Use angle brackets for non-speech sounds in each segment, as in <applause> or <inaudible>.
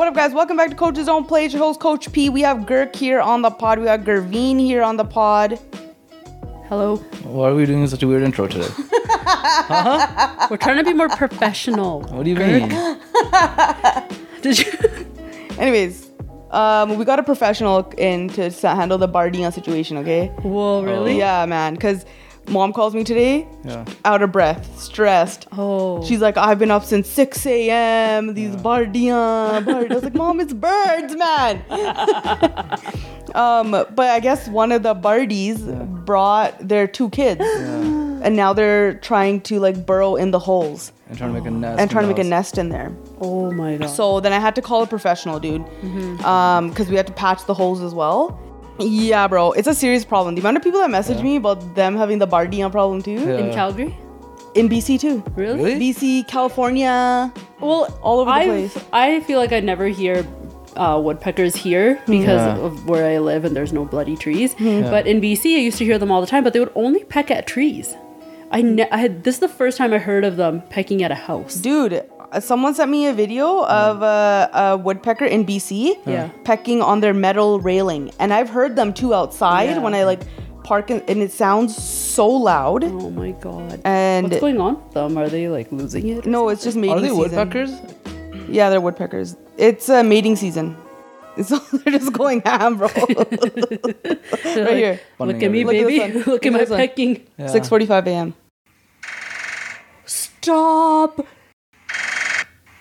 What up, guys? Welcome back to Coach's Own Play. It's your host, Coach P. We have Gurk here on the pod. We got Gervine here on the pod. Hello. Why are we doing such a weird intro today? <laughs> We're trying to be more professional. What do you mean? <laughs> Did you? Anyways, um, we got a professional in to handle the Bardia situation, okay? Whoa, really? Yeah, man. Because mom calls me today, Yeah. out of breath, stressed. Oh. She's like, I've been up since 6 a.m. These bardia, birds. I was like, Mom, it's birds, man. <laughs> um, but I guess one of the bardies brought their two kids, and now they're trying to like burrow in the holes And trying to make a nest. and trying to in make a nest in there. oh my god. So then I had to call a professional, dude, um, because we had to patch the holes as well. Yeah, bro, it's a serious problem. The amount of people that message Yeah. me about them having the bardia problem too, Yeah. in Calgary? in BC too. Really? Really? BC, California, Well, all over the I've, place. I feel like I never hear uh, woodpeckers here because Yeah. of where I live and there's no bloody trees. Mm-hmm. But in BC, I used to hear them all the time, but they would only peck at trees. I, ne- I had this is the first time I heard of them pecking at a house. Dude, someone sent me a video of a, a woodpecker in BC Yeah. pecking on their metal railing. And I've heard them too outside Yeah. when I like park in, and it sounds so loud. Oh my god. And What's going on with them? Are they like losing it? no, it's just mating Are they season. woodpeckers? Yeah, they're woodpeckers. It's uh, mating season. So <laughs> they're just going ham, bro. <laughs> right here. Look at me, Look at this baby. one. Look <laughs> Look at at my pecking. Yeah. 6:45 a.m. Stop.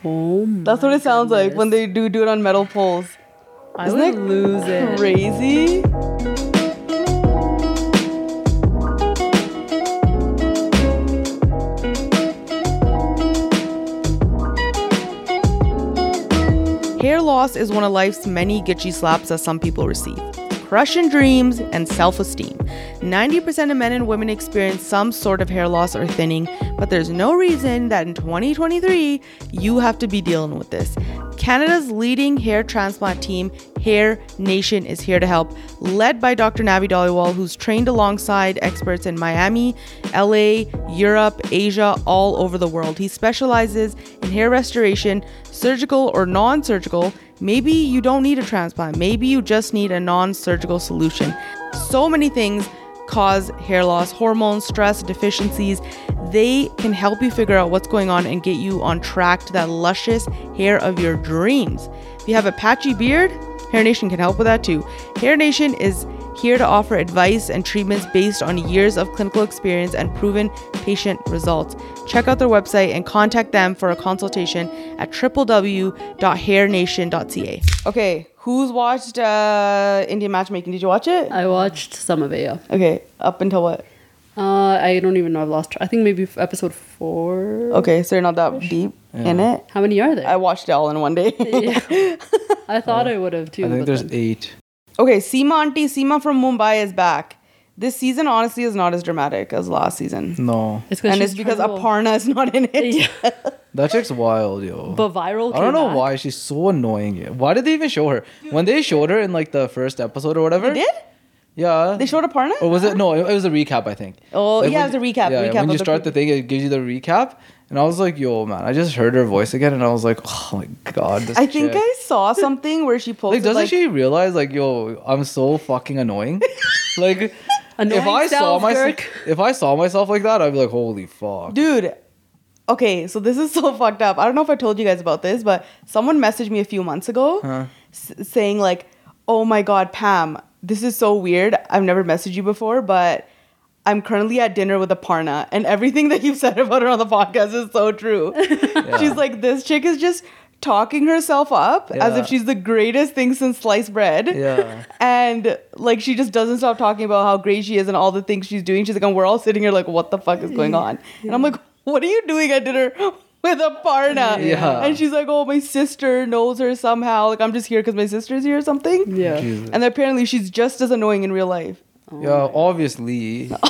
Oh my That's what it sounds like when they do do it on metal poles. I Isn't would it lose it. Crazy. Hair loss is one of life's many gitchy slaps that some people receive. Crushing dreams and self esteem. 90% of men and women experience some sort of hair loss or thinning, but there's no reason that in 2023 you have to be dealing with this. Canada's leading hair transplant team, Hair Nation, is here to help, led by Dr. Navi Dhaliwal, who's trained alongside experts in Miami, LA, Europe, Asia, all over the world. He specializes in hair restoration, surgical or non surgical. Maybe you don't need a transplant, maybe you just need a non surgical solution. So many things cause hair loss, hormones, stress, deficiencies. They can help you figure out what's going on and get you on track to that luscious hair of your dreams. If you have a patchy beard, Hair Nation can help with that too. Hair Nation is here to offer advice and treatments based on years of clinical experience and proven patient results. Check out their website and contact them for a consultation at www.hairnation.ca. Okay, who's watched uh, Indian matchmaking? Did you watch it? I watched some of it, yeah. Okay, up until what? Uh, I don't even know. I've lost. Tra- I think maybe f- episode four. Okay, so you're not that deep in it. How many are there? I watched it all in one day. <laughs> yeah. <laughs> I thought I would have too. I think there's then- eight. okay, Sima Auntie, Sima from Mumbai is back. This season honestly is not as dramatic as last season. No. It's 'cause And it's because trying to- Aparna is not in it. Yeah. <laughs> That chick's wild, yo. But viral. I don't know back. why she's so annoying. yo. Why did they even show her? When they showed her in like the first episode or whatever. They did? Yeah. They showed Aparna? Or was it? No, it it was a recap, I think. Oh, yeah, when- it was a recap, Yeah, recap when you the start the thing, it gives you the recap. And I was like, yo, man, I just heard her voice again and I was like, oh my God. This I think. I saw <laughs> something where she posted. Like, posted doesn't like, she realize, like, yo, I'm so fucking annoying? <laughs> like, if I saw self, myself, if I saw myself like that, I'd be like, holy fuck. dude. Okay, so this is <laughs> so fucked up. I don't know if I told you guys about this, but someone messaged me a few months ago Huh. s- saying like, "Oh my god, Pam, this is so weird. I've never messaged you before, but I'm currently at dinner with Aparna, and everything <laughs> that you've said about her on the podcast is so true." <laughs> She's like, "This chick is just talking herself up as if she's the greatest thing since sliced bread." Yeah. And like she just doesn't stop talking about how great she is and all the things she's doing. She's like, and we're all sitting here like, what the fuck is going on? And I'm like, what are you doing at dinner <laughs> with Aparna? Yeah. And she's like, oh, my sister knows her somehow. Like I'm just here because my sister's here or something. Yeah. Jesus. And apparently she's just as annoying in real life. Yeah, obviously. <laughs>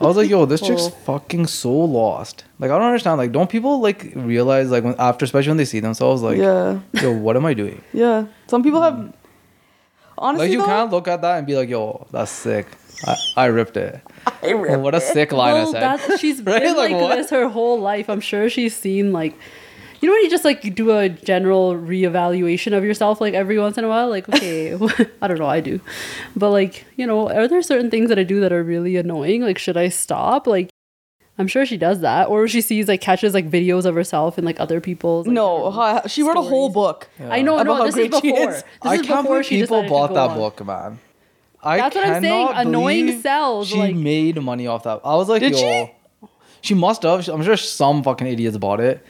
I was like, yo, this chick's Oh. fucking so lost. Like, I don't understand. Like, don't people like realize like when after, especially when they see themselves, like, yeah, yo, what am I doing? yeah. Some people have. Mm. Honestly, Like, you though, can't look at that and be like, yo, that's sick. I, I ripped it. <laughs> what a sick line I Well, said. that she's <laughs> Right? been Like, like, this her whole life. I'm sure she's seen like You know when you just like do a general reevaluation of yourself like every once in a while? Like, okay, <laughs> <laughs> I don't know, I do. But like, you know, are there certain things that I do that are really annoying? Like, should I stop? Like, I'm sure she does that. Or she sees like catches like videos of herself and like other people's like, No, ha- she wrote a whole Stories. book. I know, About no, how this is great she before. is. This I is can't before believe she people bought that on. book, man. I That's what I'm saying, annoying believe sells, She like- made money off that. I was like, Did yo, she? she must have. I'm sure some fucking idiots bought it.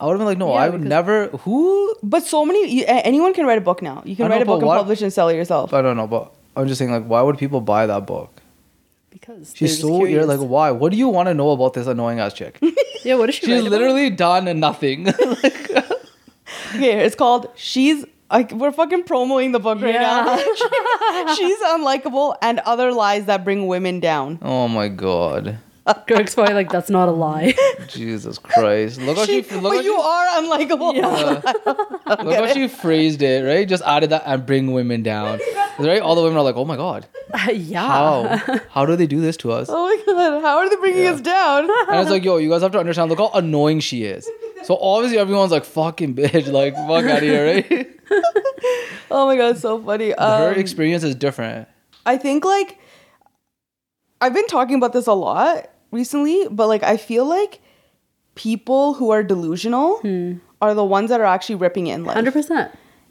I would have been like, no, Yeah, I would because- never. Who? But so many, you, a- anyone can write a book now. You can know, write a but book and publish and sell it yourself. I don't know, but I'm just saying, like, why would people buy that book? Because She's they're just so ear. curious. Like, why? What do you want to know about this annoying ass chick? <laughs> yeah, what is she? She's write about? literally done nothing. <laughs> Okay, it's called She's. Like we're fucking promoting the book right now. <laughs> She's unlikable and other lies that bring women down. oh my god, Greg's probably like, that's not a lie. <laughs> Jesus Christ! Look how she. She, Look but how you she, are unlikable. <laughs> look how she phrased it. Right, just added that and bring women down. Right, all the women are like, oh my god, yeah. how? <laughs> How do they do this to us? Oh my god, how are they bringing us down? And it's like, yo, you guys have to understand. Look how annoying she is. So obviously everyone's like, fucking bitch, like fuck out of here, right? oh my god, so funny. Her Um, experience is different. I think like I've been talking about this a lot recently, but like I feel like people who are delusional Hmm. are the ones that are actually ripping it in life. Hundred percent.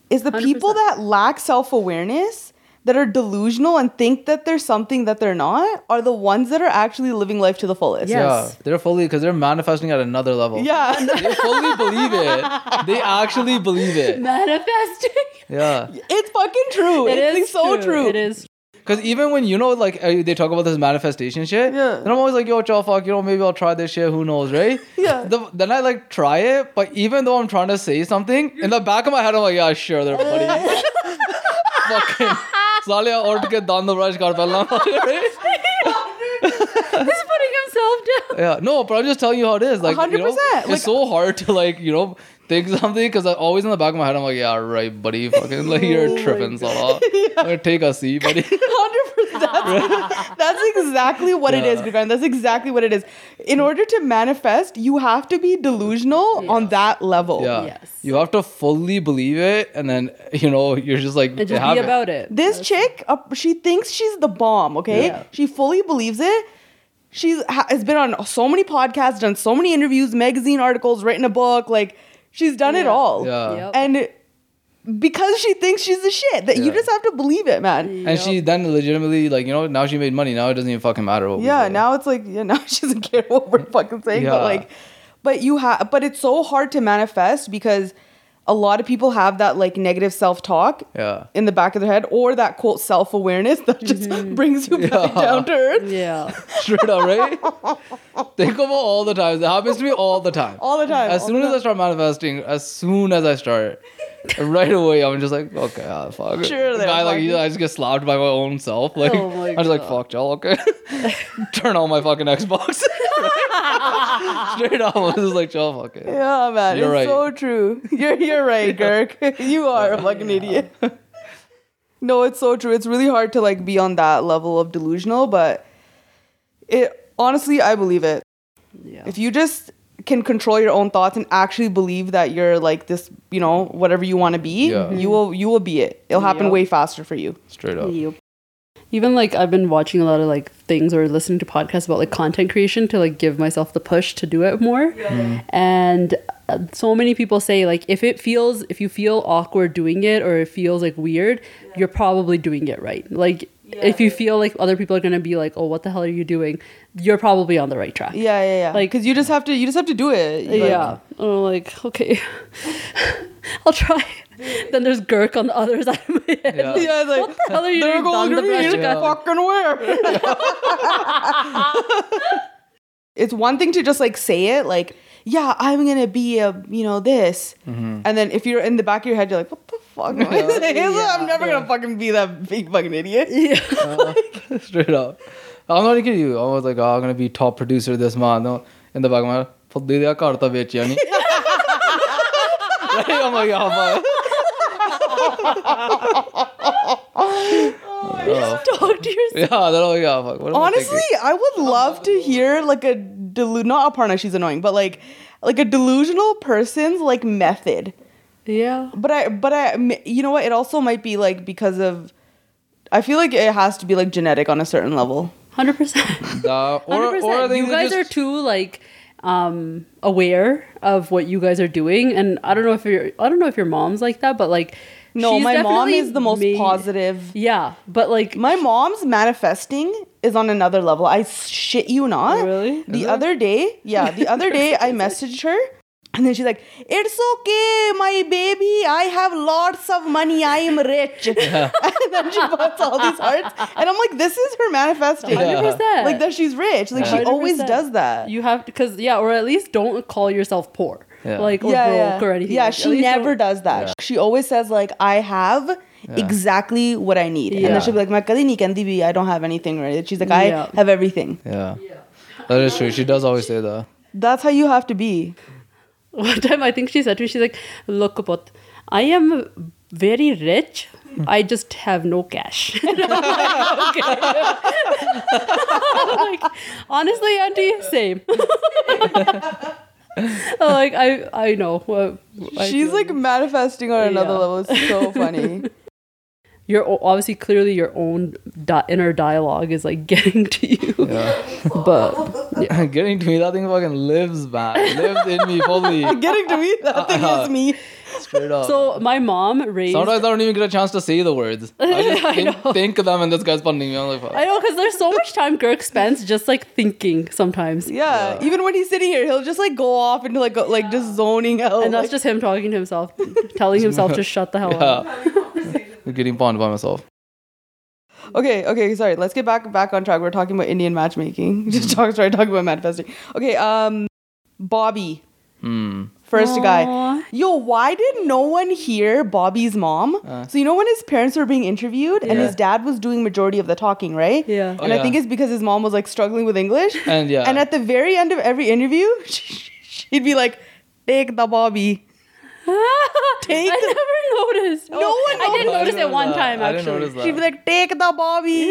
Is the people 100%. that lack self awareness that are delusional and think that there's something that they're not are the ones that are actually living life to the fullest. Yeah. Yeah, they're fully because they're manifesting at another level. Yeah. <laughs> they fully believe it. They actually believe it. <laughs> Manifesting. Yeah, it's fucking true. It it's is so true. It is. Because even when you know, like uh, they talk about this manifestation shit, yeah. Then I'm always like, yo, chill, fuck, you know, maybe I'll try this shit. Who knows, right? <laughs> yeah. The, then I like try it, but even though I'm trying to say something, in the back of my head, I'm like, yeah, sure, they're funny. <laughs> <laughs> fucking. साले और के दांत brush कर पहला He's putting himself down. Yeah, no, but I'm just telling you how it is. Like, 100%. You know, it's so hard to like, you know, think something because I always in the back of my head, I'm like, yeah, right, buddy, fucking, like, you're Oh <laughs> tripping, Salah. <laughs> Like, take a seat, buddy. <laughs> 100%. That's, that's exactly what it is, Yeah. That's exactly what it is. In order to manifest, you have to be delusional on that level. Yeah, Yes. you have to fully believe it, and then you know, you're just like, And just have be about it. This chick, uh, she thinks she's the bomb, okay? Yeah. She fully believes it. She's ha- has been on so many podcasts, done so many interviews, magazine articles, written a book. Like, she's done it all. Yeah. Yep. And because she thinks she's the shit, that you just have to believe it, man. And she then legitimately, like, you know, now she made money. Now it doesn't even fucking matter what Yeah, say. now it's like yeah, <laughs> now she doesn't care what we're fucking saying, but Yeah. like, but you have, but it's so hard to manifest because a lot of people have that like negative self talk Yeah. in the back of their head, or that quote self awareness that just <laughs> brings you back down to earth Yeah. <laughs> Straight up, right? Think about all the times. It happens to me all the time. all the time. As all soon the as I start manifesting, as soon as I start, right away I'm just like, okay, ah, fuck. Sure, The then, guy like fuck it. I just get slapped by my own self. Like Oh my I'm just like, fuck y'all, okay. <laughs> Turn on my fucking Xbox. Straight up, I'm just like, y'all, fuck it. Yeah, man, You're it's right. so true. You're you're right, Gurk. <laughs> you are a fucking idiot. no, it's so true. It's really hard to like be on that level of delusional, but it honestly, I believe it. Yeah. If you just can control your own thoughts and actually believe that you're like this, you know, whatever you want to be, Yeah. you will you will be it. It'll happen Yep. way faster for you. Straight up. Yep. Even like I've been watching a lot of like things or listening to podcasts about like content creation to like give myself the push to do it more. And uh, so many people say like if it feels if you feel awkward doing it or it feels like weird, you're probably doing it right. Like if you feel like other people are going to be like, "Oh, what the hell are you doing?" You're probably on the right track. Yeah, yeah, yeah. Like, Like- cause you just have to, you just have to do it. Like, yeah. I'm like, okay, <laughs> I'll try. then there's Gurk on the other <laughs> side of my head. Yeah. Yeah, it's like, what the hell are you there doing? goes Done the brush green. cut. Fucking where? <laughs> it's one thing to just like say it, like, yeah, I'm gonna be a, you know, this, Mm-hmm. and then if you're in the back of your head, you're like, what the fuck? <laughs> am I saying? Yeah. I'm never gonna fucking be that big fucking idiot. <laughs> <laughs> Straight up. I'm not kidding you. I was like, oh, I'm gonna be top producer this month. No, in the back of my head, ਫੁੱਦੀ ਦਾ ਘਰ ਤਾਂ ਵੇਚਿਆ ਨਹੀਂ Right? I'm like, oh, fuck. Oh. Talk to yourself. Yeah, they're like, yeah, fuck. What am I Honestly, thinking? I would love to hear like a delu- not Aparna, she's annoying, but like like a delusional person's like method. Yeah. But I but I you know what? It also might be like because of I feel like it has to be like genetic on a certain level. Hundred percent. <laughs> Uh, or, Hundred or I percent. think You they guys are too like um aware of what you guys are doing, and I don't know if your I don't know if your mom's like that, but like No, she's my mom is the most made- positive. Yeah, but like My mom's manifesting is on another level. I shit you not. Oh, really? The other day, yeah, the other <laughs> day I messaged her and then she's like, It's okay, my baby. I have lots of money. I am rich. <laughs> <laughs> and then she puts all these hearts. And I'm like, This is her manifesting. hundred percent. Like that she's rich. Like she always 100%. does that. You have to because yeah, or at least don't call yourself poor, yeah. like or yeah, broke or anything. Yeah, like she never does that. She always says like I have exactly what I need, and then she'll be like, "My I don't have anything right." She's like, "I have everything." Yeah, that is true. She does always say that. That's how you have to be. <laughs> One time, I think she said to me, "She's like, look, Kapot, I am very rich." I just have no cash. <laughs> like, <laughs> like, honestly, auntie, same. I'm <laughs> like I, I know. Well, I She's feel like manifesting on another Yeah. level. It's so <laughs> funny. your o- obviously clearly your own di- inner dialogue is like <laughs> getting to you, Yeah. but yeah. Getting to me, that thing fucking lives, man. Lives in me fully. Getting to me, that uh, thing is uh-huh. me. Straight up. So my mom raised. Sometimes I don't even get a chance to say the words. <laughs> I just I think, know. think of them and this guy's punning me. I'm like, fuck. I know because there's so much time Gurk spends just like thinking sometimes. Yeah, even when he's sitting here, he'll just like go off into like go, like just zoning out. And that's like- just him talking to himself, telling himself to shut the hell <laughs> up. I'm <laughs> getting pawned by myself. okay. Okay, sorry. Let's get back back on track. We're talking about Indian matchmaking. Just talk, sorry, talking about manifesting. Okay, um, Bobby, Hmm. First guy. Yo, why did no one hear Bobby's mom? so you know when his parents were being interviewed and Uh. His dad was doing majority of the talking, right? Yeah. And Oh, I think yeah. it's because his mom was like struggling with English. And yeah. And at the very end of every interview, <laughs> she'd be like, "Take the Bobby." Take I the- never noticed. No oh, one I did noticed. I notice didn't it one that. time I didn't actually. notice that. She'd be like, "Take the Bobby."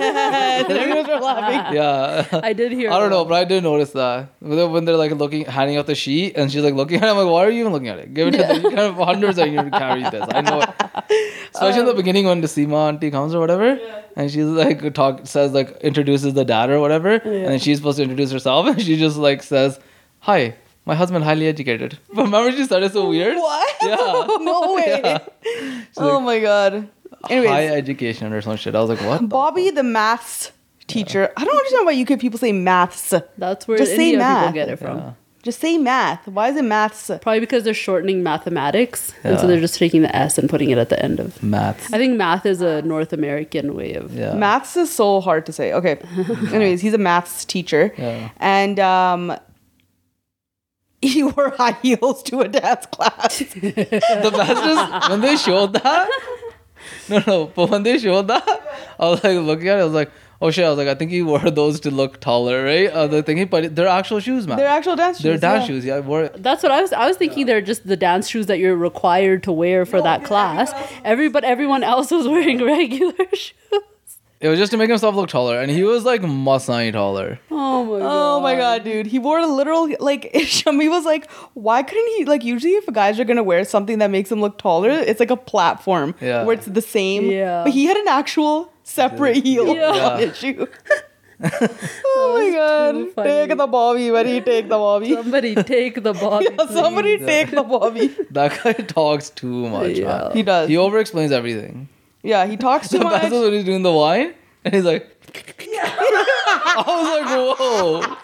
and everyone was laughing. <laughs> yeah. I did hear. I don't know, but I did notice that when they're, when they're like looking, handing out the sheet, and she's like looking at it. I'm like, why are you even looking at it? Give it to them. <laughs> You kind of hundreds are you carry this. I know. it. Especially in the um, beginning when the Sima auntie comes or whatever, and she's like talk says like introduces the dad or whatever, and then she's supposed to introduce herself, <laughs> and she just like says, "Hi, my husband highly educated." <laughs> But remember, she said it so weird. What? Yeah. <laughs> no <laughs> way. Yeah. Oh my god. Anyways, High education or some shit. I was like, what? Bobby, the maths teacher. I don't understand why UK people say maths. That's where Just say math. people get it from. Yeah. Just say math. Why is it maths? Probably because they're shortening mathematics, and so they're just taking the S and putting it at the end of. Maths. I think math is a North American way of. Yeah. Maths is so hard to say. Okay. Anyways, he's a maths teacher. Yeah. And um <laughs> he wore high heels to a dance class. <laughs> the best is when they showed that. <laughs> No, no, but when they showed that, I was like looking at it. I was like, oh shit. I was like, I think he wore those to look taller, right? Uh, I was thinking, but they're actual shoes, man. They're actual dance shoes. They're dance yeah. shoes. Yeah, I wore. That's what I was. I was thinking they're just the dance shoes that you're required to wear for that class. Every but everyone else was wearing regular shoes. It was just to make himself look taller, and he was like Masai taller. Oh my god. Oh my god, dude. He wore a literal like <laughs> Shami was like, why couldn't he like usually if guys are gonna wear something that makes them look taller, it's like a platform Yeah. where it's the same. Yeah. But he had an actual separate heel Yeah. on his shoe. <laughs> oh my god. Take the Bobby, buddy, take the Bobby. Somebody take the bobby. <laughs> Somebody please. take the Bobby. That guy talks too much. Yeah. man. He does. He over explains everything. Yeah, he talks too <laughs> The much. when he's doing the wine, and he's like. <laughs> I was like, whoa,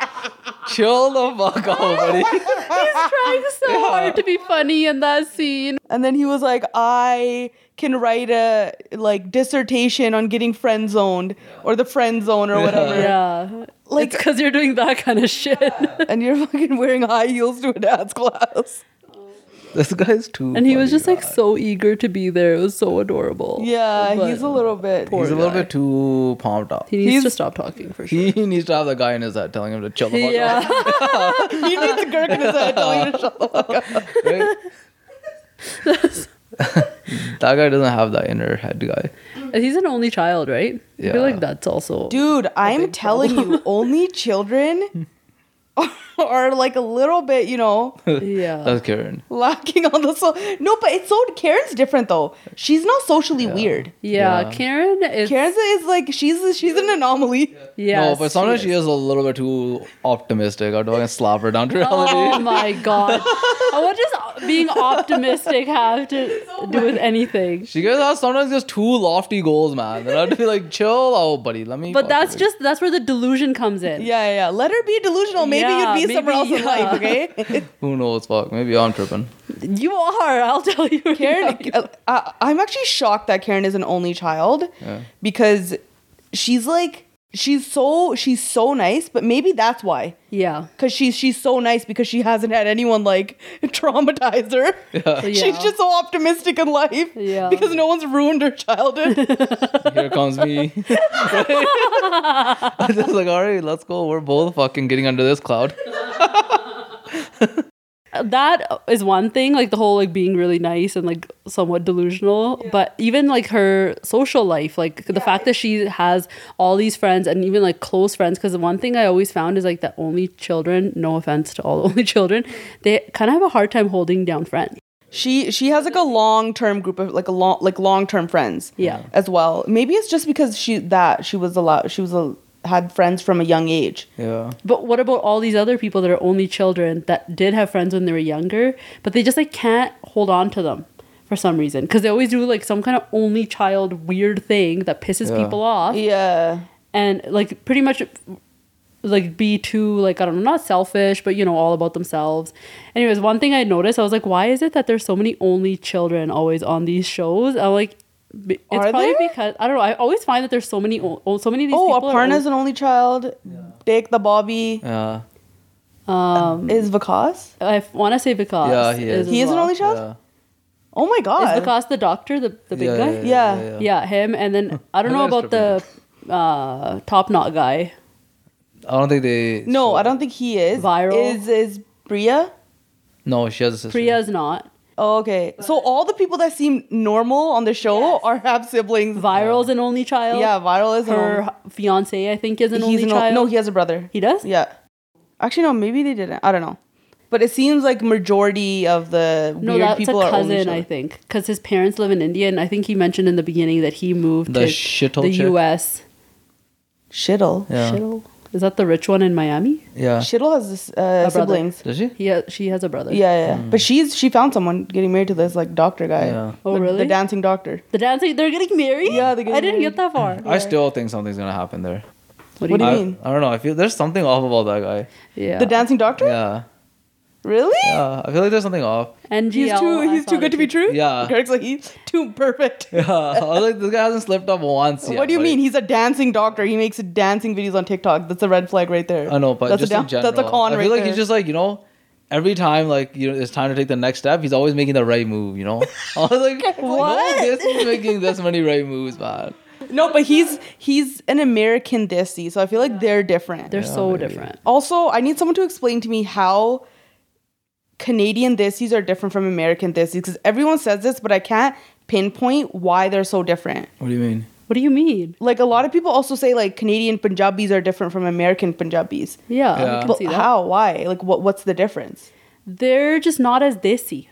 chill the fuck out, buddy. <laughs> He's trying so hard to be funny in that scene. And then he was like, I can write a like dissertation on getting friend zoned or the friend zone or whatever. Yeah. Like- Like, because you're doing that kind of shit. And you're fucking wearing high heels to a dance class. This guy's too. And he was funny, just like man. so eager to be there. It was so adorable. Yeah, But he's a little bit. poor He's a little guy. bit too pumped up. He needs He's- to stop talking for sure. He needs to have the guy in his head telling him to chill the fuck Yeah. <laughs> <laughs> he needs a Gurk in his head telling him to shut the fuck up. out. <laughs> Right? that guy doesn't have that inner head guy. He's an only child, right? I Yeah. feel like that's also. Dude, I'm big telling you, only children <laughs> are like a little bit, you know, <laughs> Yeah. That's Karen. lacking on the so. No, but it's so Karen's different though. She's not socially weird. yeah. Yeah. Karen is. Karen is like she's she's an anomaly. yes, no, but sometimes she she is. is a little bit too optimistic. I'd fucking slap her down to oh reality. Oh <laughs> my god. what does being optimistic have to do with anything? She gets has sometimes just too lofty goals, man. Then I'd be like, chill out, buddy. Let me. But that's fucking- just that's where the delusion comes in. Yeah, yeah, yeah. Let her be delusional. Maybe Yeah, you'd be somewhere else in life. Okay. <laughs> who knows. Fuck, maybe I'm tripping. You are, I'll tell you. Karen, uh, I, I'm actually shocked that Karen is an only child because she's like she's so she's so nice, but maybe that's why. Yeah. Cause she's she's so nice because she hasn't had anyone like <laughs> traumatize her. Yeah. She's just so optimistic in life. Yeah. Because no one's ruined her childhood. <laughs> Here comes me. <laughs> I'm just like, all right, let's go. We're both fucking getting under this cloud. That is one thing like the whole like being really nice and like somewhat delusional but even like her social life like the fact that she has all these friends and even like close friends because the one thing i always found is like that only children no offense to all the <laughs> only children they kind of have a hard time holding down friends she she has like a long term group of like a long like long term friends. Yeah. As well. Maybe it's just because she that she was allowed she was a, had friends from a young age. Yeah. but what about all these other people that are only children that did have friends when they were younger but they just like can't hold on to them for some reason because they always do like some kind of only child weird thing that pisses Yeah. people off Yeah. and like pretty much like be too like I don't know not selfish but you know all about themselves. Anyways, one thing I noticed I was like why is it that there's so many only children always on these shows? I'm like b- it's Are probably there? because I don't know. I always find that there's so many o- o- so many of these Oh, people are Aparna's an only child. Dick the Bobby Yeah. um is Vikas. I want to say Vikas. Yeah, he is. as He is an only child. Yeah. Oh my god. Is Vikas the doctor, the, the big yeah, guy? Yeah. Yeah. yeah, yeah. Yeah, him. And then <laughs> I don't know about the uh, top knot guy. I don't think they. No, I don't think he is. Viral? Is is Bria? No, she has a sister. Priya's not. Oh, okay. So all the people that seem normal on the show are have siblings. Viral's an only child. Yeah, viral is Her only- fiance, I think, is an only an, child. No, he has a brother. He does? Yeah. Actually, no. Maybe they didn't. I don't know. But it seems like majority of the No, weird that's people are only cousin, I think, because his parents live in India, and I think he mentioned in the beginning that he moved The to shithole the chick? U.S. Shittle. Yeah. Shittle. Is that the rich one in Miami? Yeah. Shittle has this, uh, brother. siblings. Does she? He ha- she has a brother. Yeah, yeah. But she's she found someone getting married to this like doctor guy. Yeah. Oh, The- really? The dancing doctor. The dancing, they're getting married. Yeah, they're getting I didn't married. get that far. I still think something's gonna happen there. What What do do you you I, mean? I don't know. I feel there's something off about that guy. Yeah. The dancing doctor? Yeah. Really? Yeah. I feel like there's something off. NGL. He's too he's too good to be true? Yeah. Greg's like he's too perfect. Yeah. I was like, this guy hasn't slipped up once yet. what do you mean? He's a dancing doctor. He makes dancing videos on TikTok. That's a red flag right there. I know, but that's just a in down- general, that's a con I right feel like there. he's just like you know, every time like you know it's time to take the next step, he's always making the right move. You know, <laughs> I was like, <laughs> What? No, this is making this many right moves, man. no, but he's he's an American desi, so I feel like they're different. They're so maybe. different. also, I need someone to explain to me how Canadian desis are different from American desis because everyone says this, but I can't pinpoint why they're so different. What do you mean? What do you mean? Like a lot of people also say like Canadian Punjabis are different from American Punjabis. Yeah, Yeah. I can But see that. how? Why? Like what? What's the difference? They're just not as desi.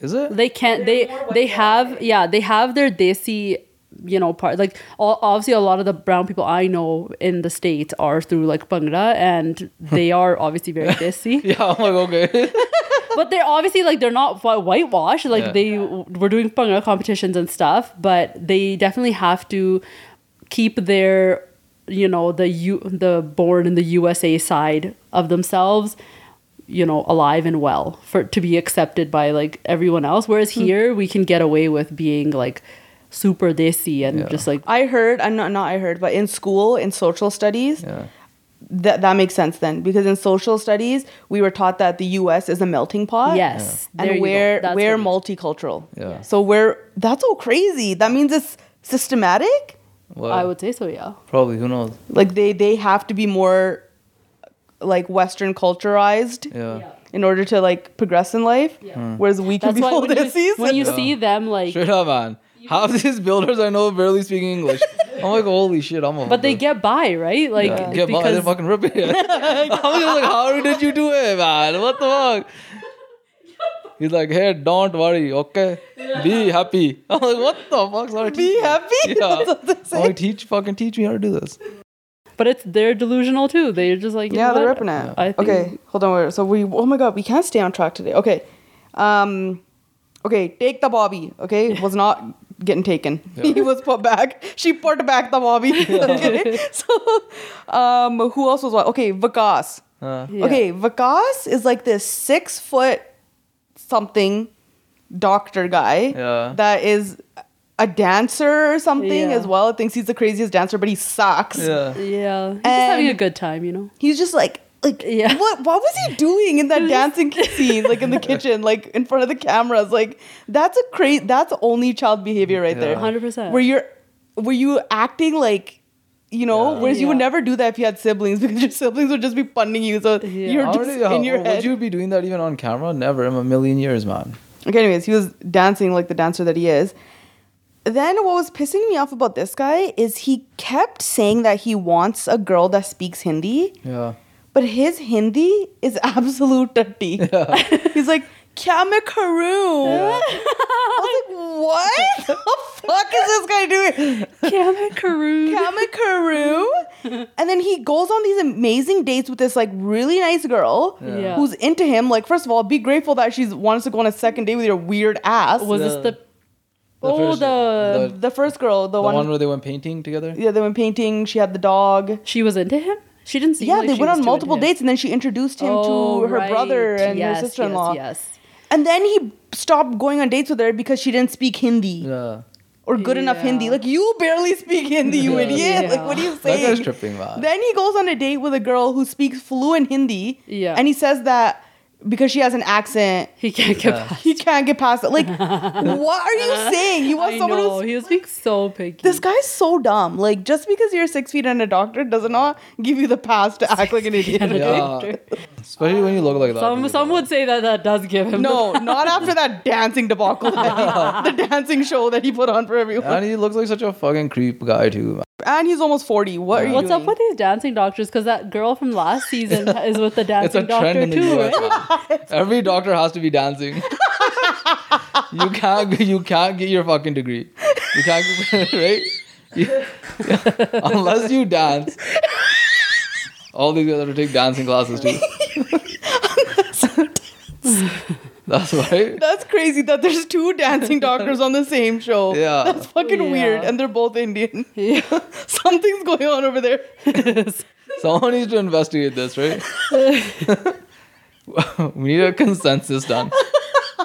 Is it? They can't. They they have yeah. They have their desi. You know, part like all, obviously a lot of the brown people I know in the states are through like Bhangra, and they are obviously very desi. <laughs> yeah, I'm like okay. <laughs> but they're obviously like they're not whi- whitewashed. Like Yeah. they were doing Bhangra competitions and stuff, but they definitely have to keep their you know the U the born in the USA side of themselves you know alive and well for to be accepted by like everyone else whereas Hmm. here we can get away with being like super desi and Yeah. just like I heard, I'm not not I heard, but in school in social studies, yeah. that that makes sense then because in social studies we were taught that the U.S. is a melting pot. yes there you and we're we're what it is. multicultural. Yeah. So we're that's so crazy. That means it's systematic. Well, I would say so yeah probably. Who knows? Like they they have to be more like Western culturized Yeah. in order to like progress in life. Whereas we can that's be full when you, desis. when you Yeah. see them like Straight up, man. Half these builders I know barely speak English. I'm like, holy shit, I'm a. But they get by, right? Like Yeah, get by, they because fucking rip it. <laughs> <laughs> I was like, how did you do it, man? What the fuck? He's like, hey, don't worry, okay? Be happy. <laughs> I'm like, what the fuck? Sorry, Be teach me." happy? Yeah. That's I'm like, teach, fucking teach me how to do this. but it's they're delusional too. They're just like Yeah, they're ripping it. I okay, hold on. Wait. So we. Oh my god, we can't stay on track today. Okay. Um. Okay, take the Bobby. Okay, was not getting taken. <laughs> He was put back. She put back the Bobby. <laughs> okay. So, um, who else was what? Okay, Vikas. Uh, Yeah. Okay, Vikas is like this six foot something doctor guy Yeah. that is a dancer or something Yeah. as well. Thinks he's the craziest dancer, but he sucks. yeah. Yeah, he's just having a good time, you know. He's just like like Yeah. what what was he doing in that dancing <laughs> scene like in the kitchen like in front of the cameras like that's a crazy that's only child behavior right there Hundred percent. where you're were you acting like you know Yeah. whereas you would never do that if you had siblings <laughs> because your siblings would just be punning you so Yeah. you're How just did- in your would head you be doing that even on camera? Never in a million years, man. okay anyways he was dancing like the dancer that he is then what was pissing me off about this guy is he kept saying that he wants a girl that speaks hindi Yeah. But his Hindi is <laughs> absolute tutty. He's like, Kya mein karu? I was like, what the fuck is this guy doing? Cameron Carew. Kya mein karu? And then he goes on these amazing dates with this like really nice girl Yeah. who's into him. Like, first of all, be grateful that she's wants to go on a second date with your weird ass. Was this The- the? the oh, first- the, the- the first girl, the, The one, one where they went painting together? yeah, they went painting. She had the dog. she was into him. She didn't seem Yeah, like they went on multiple dates, and then she introduced him Oh, to her right. brother and Yes, her sister-in-law. Yes, yes. And then he stopped going on dates with her because she didn't speak Hindi Yeah. or good enough Hindi. Like you barely speak Hindi, you Yeah. idiot. Like what are you That guy's saying? tripping, man. Then he goes on a date with a girl who speaks fluent Hindi. Yeah. And he says that because she has an accent, He can't get Yeah. past. he can't get past it. Like, <laughs> what are you saying? You want I someone know who's he was being so picky. this guy's so dumb. Like, just because you're six feet and a doctor does not give you the pass to act like an idiot. Yeah. doctor. Especially when you look like that. Some some would say that that does give him. No, not after that <laughs> dancing debacle. that he- <laughs> the dancing show that he put on for everyone. And he looks like such a fucking creep guy too. Man. And he's almost 40. What are you What's up with these dancing doctors? Because that girl from last season is with the It's dancing a doctor trend in the too, US. right? Man. <laughs> Every doctor has to be dancing. <laughs> you can't you can't get your fucking degree. You can't get- <laughs> right? You- unless you dance. All these guys have to take dancing classes too. That's right. That's crazy that there's two dancing doctors on the same show. Yeah. That's fucking Yeah. weird. And they're both Indian. Yeah. Something's going on over there. Someone needs to investigate this, right? We need a consensus done.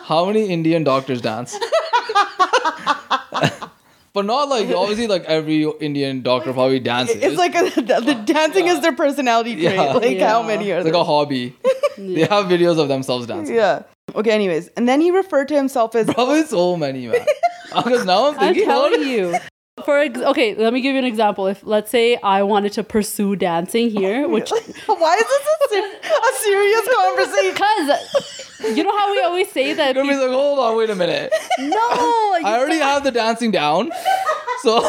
How many Indian doctors dance? <laughs> but not like obviously like every Indian doctor probably dances. It's like a, the, the dancing is their personality trait. Yeah. Like how many are It's like a hobby. <laughs> They have videos of themselves dancing. yeah. Okay, anyways. And then he referred to himself as Probably so many, man. <laughs> Because now I'm thinking. I'm thinking telling you. For ex- okay, let me give you an example. If let's say I wanted to pursue dancing here, <laughs> which <laughs> why is this a, ser- a serious conversation? because you know how we always say that Gonna be like, hold on, wait a minute. <laughs> no, I already have the dancing down. So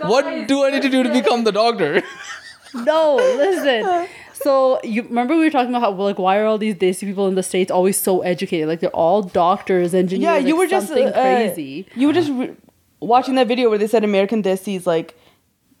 what do I need to do to become the doctor? no. Listen. So you remember we were talking about how like why are all these Desi people in the states always so educated? Like they're all doctors, engineers. Yeah, you like were just uh, crazy. You were just re- watching that video where they said American Desis like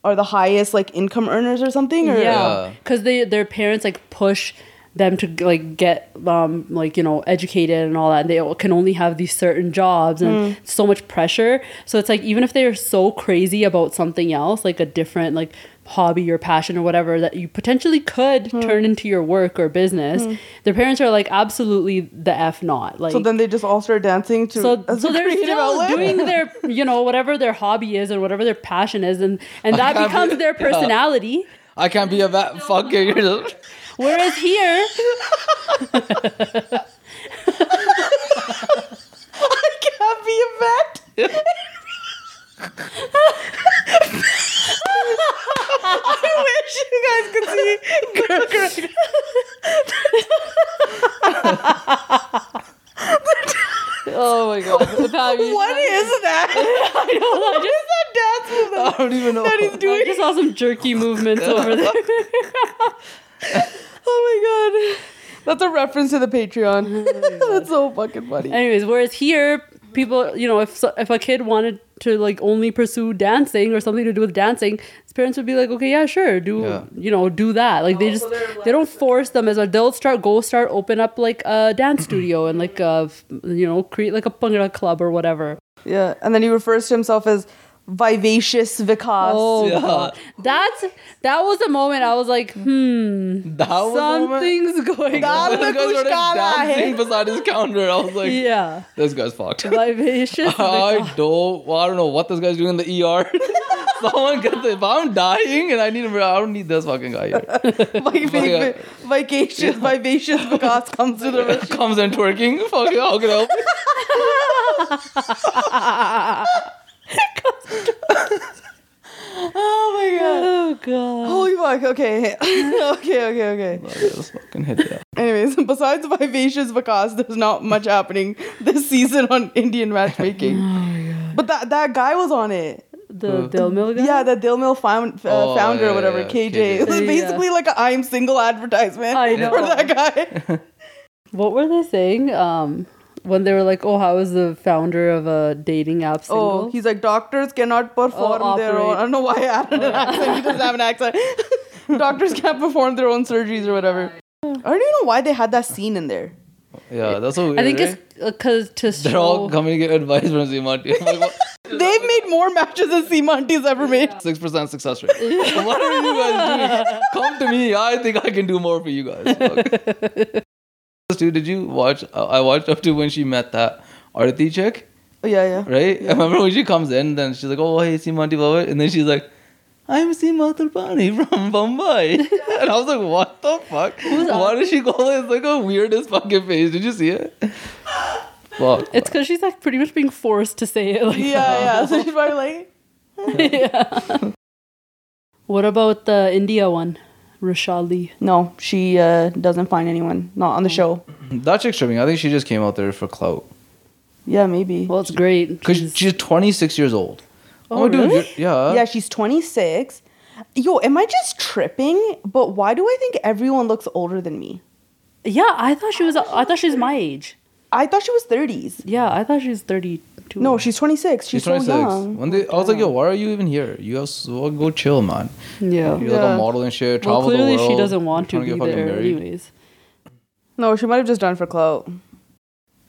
are the highest like income earners or something. Or Yeah, Yeah. because they their parents like push them to like get um like you know educated and all that. And they can only have these certain jobs and so much pressure. So it's like even if they're so crazy about something else, like a different like hobby or passion or whatever that you potentially could hmm. turn into your work or business, hmm. their parents are like absolutely the f not. Like So then they just all start dancing to so, so they're still outlet? doing their <laughs> you know whatever their hobby is or whatever their passion is and and that can't be- becomes their <laughs> yeah. personality I can't be a vet. Fuck it. <laughs> whereas here I can't be a vet. I wish you guys could see oh my god the <laughs> <laughs> <laughs> What is that? I don't know What is that I don't even know. that he's doing. I just saw some jerky movements over there. Oh my god. That's a reference to the Patreon. Oh That's so fucking funny. Anyways, whereas here, people, you know, if if a kid wanted to like only pursue dancing or something to do with dancing, his parents would be like, okay, yeah, sure, do Yeah. you know, do that. Like they just they don't force them as a they'll start go start open up like a dance <clears throat> studio and like uh you know create like a bhangra club or whatever. Yeah, and then he refers to himself as vivacious Vikas. Oh, yeah. That's that was a moment I was like, hmm, that was something's going on. That guy started dancing beside his counter. I was like, yeah, this guy's fucked. <laughs> Vivacious. <laughs> I don't. I don't know what this guy's doing in the ER. <laughs> Someone get the. If I'm dying and I need, I don't need this fucking guy here. Vivacious, vivacious, vivacious, vivacious Vikas comes to the comes and twerking. Fucking, how can I help? Oh my god. oh god. Holy fuck. Okay. <laughs> okay, okay, okay. Just fucking hit it. Anyways, <laughs> besides vivacious Vikas, there's not much happening this season on Indian matchmaking. oh But that that guy was on it. The Dil Mil guy? Yeah, the Dil Mil found, uh, Oh, founder yeah, or whatever, yeah, KJ. KJ. It was Yeah. basically like a I'm single advertisement I <laughs> for that guy. What were they saying? Um, when they were like, "Oh, how is the founder of a dating app oh, single?" Oh, he's like doctors cannot perform Oh, their own. I don't know why I added an oh. accent. He doesn't have an accent. <laughs> doctors can't perform their own surgeries or whatever. I don't even know why they had that scene in there. Yeah, that's so weird. I think right? it's because to They're show. all coming to get advice from Sima Auntie. I'm like. <laughs> They've made more matches than Sima Auntie's ever made. <laughs> Six percent success rate. what are you guys doing? Come to me. I think I can do more for you guys. Dude, did you watch? uh, I watched up to when she met that Arati chick, Oh, yeah, yeah. right? I remember when she comes in, then she's like, "Oh, hey, Sima Auntie, blah, blah," and then she's like, "I'm Sima from Bombay," <laughs> and I was like, "What the fuck? Why did she call it? It's like a weirdest fucking face. Did you see it? <laughs> Fuck. It's because she's like pretty much being forced to say it. Like, Yeah, yeah. So she's probably like, <laughs> yeah. what about the India one, Rushali? no, she uh, doesn't find anyone. Not on the show. That chick's tripping. I think she just came out there for clout. Yeah, maybe. Well, it's great. Because She's- she's 26 years old. Oh, dude, really? you're- yeah. yeah, she's 26. Yo, am I just tripping? But why do I think everyone looks older than me? yeah, I thought she was. I thought she was my age. I thought she was 30s. Yeah, I thought she was thirty-two. No, she's 26. She's, She's 26. so young. When they, I was like, yo, why are you even here? You guys so go chill, man. Yeah. You're like a model and shit. Well, Travel the clearly world. she doesn't want to trying be get there, married. anyways. No, she might have just done for clout.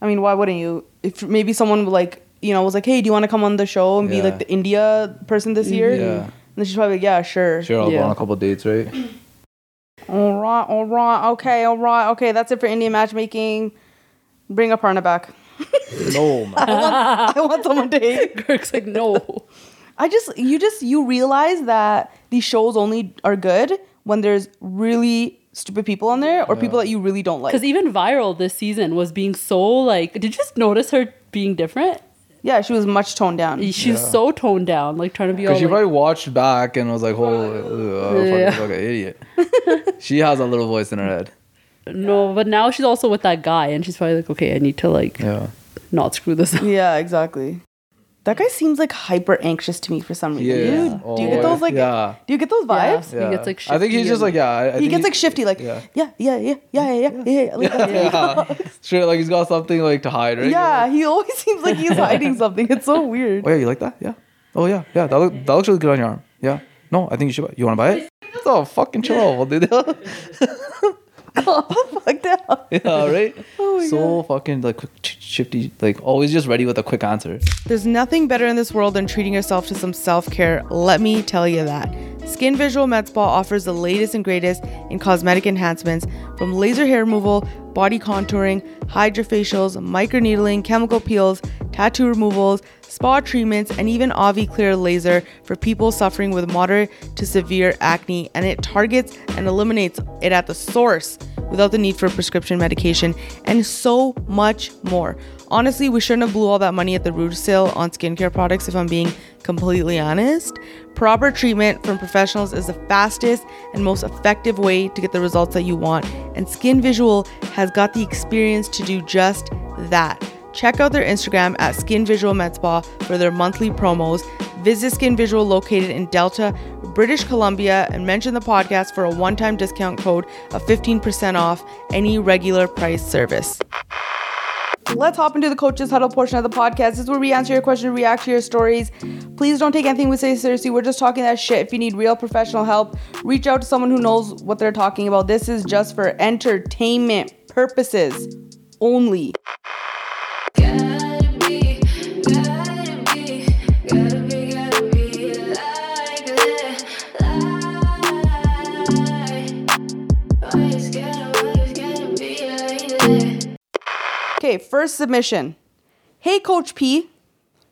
I mean, why wouldn't you? If maybe someone like you know was like, "Hey, do you want to come on the show and be like the India person this year?" Mm-hmm. Yeah. And then she's probably like, "Yeah, sure." Sure, I'll go on a couple dates, right? All right, all right, okay, all right, okay. That's it for Indian matchmaking. Bring Aparna back. No, man. <laughs> I want someone to hate. <laughs> Kirk's like, no. I just you just you realize that these shows only are good when there's really stupid people on there or people that you really don't like. Because even viral this season was being so like. Did you just notice her being different? Yeah, she was much toned down. She's Yeah. so toned down, like trying to be all. Because she like- probably watched back and was like, holy, uh, Yeah. fucking like an idiot. <laughs> she has a little voice in her head. No, but now she's also with that guy, and she's probably like, okay, I need to like Yeah. not screw this up. Yeah, exactly. That guy seems like hyper anxious to me for some reason. He is. Do you get Oh, those like? yeah. Do you get those vibes? Yeah. He gets, like, I think he's just like, yeah. I, I He gets like shifty, like yeah. yeah, yeah, yeah, yeah, yeah, yeah, yeah, yeah. Like that. yeah. <laughs> Straight like he's got something like to hide, right? yeah, he always <laughs> seems like he's hiding something. It's so weird. Oh yeah, you like that? Yeah. Oh yeah, yeah. That, look, that looks really good on your arm. Yeah. No, I think you should buy. You want to buy it? <laughs> Oh, fucking chill, dude. <laughs> like that. <laughs> yeah, right. Oh so fucking like quick, shifty, like always just ready with a quick answer. There's nothing better in this world than treating yourself to some self care. Let me tell you that. Skin Visual Med Spa offers the latest and greatest in cosmetic enhancements from laser hair removal, body contouring, hydrofacials, microneedling, chemical peels, tattoo removals, spa treatments, and even AviClear laser for people suffering with moderate to severe acne. And it targets and eliminates it at the source without the need for prescription medication and so much more. Honestly, we shouldn't have blew all that money at the root sale on skincare products if I'm being completely honest. Proper treatment from professionals is the fastest and most effective way to get the results that you want, and Skin Visual has got the experience to do just that. Check out their Instagram at Skin Visual Med Spa for their monthly promos. Visit Skin Visual located in Delta, British Columbia, and mention the podcast for a one time discount code of 15% off any regular price service. Let's hop into the coaches huddle portion of the podcast. This is where we answer your questions, react to your stories. Please don't take anything we say seriously. We're just talking that shit. If you need real professional help, reach out to someone who knows what they're talking about. This is just for entertainment purposes only. Okay, first submission. Hey, Coach P.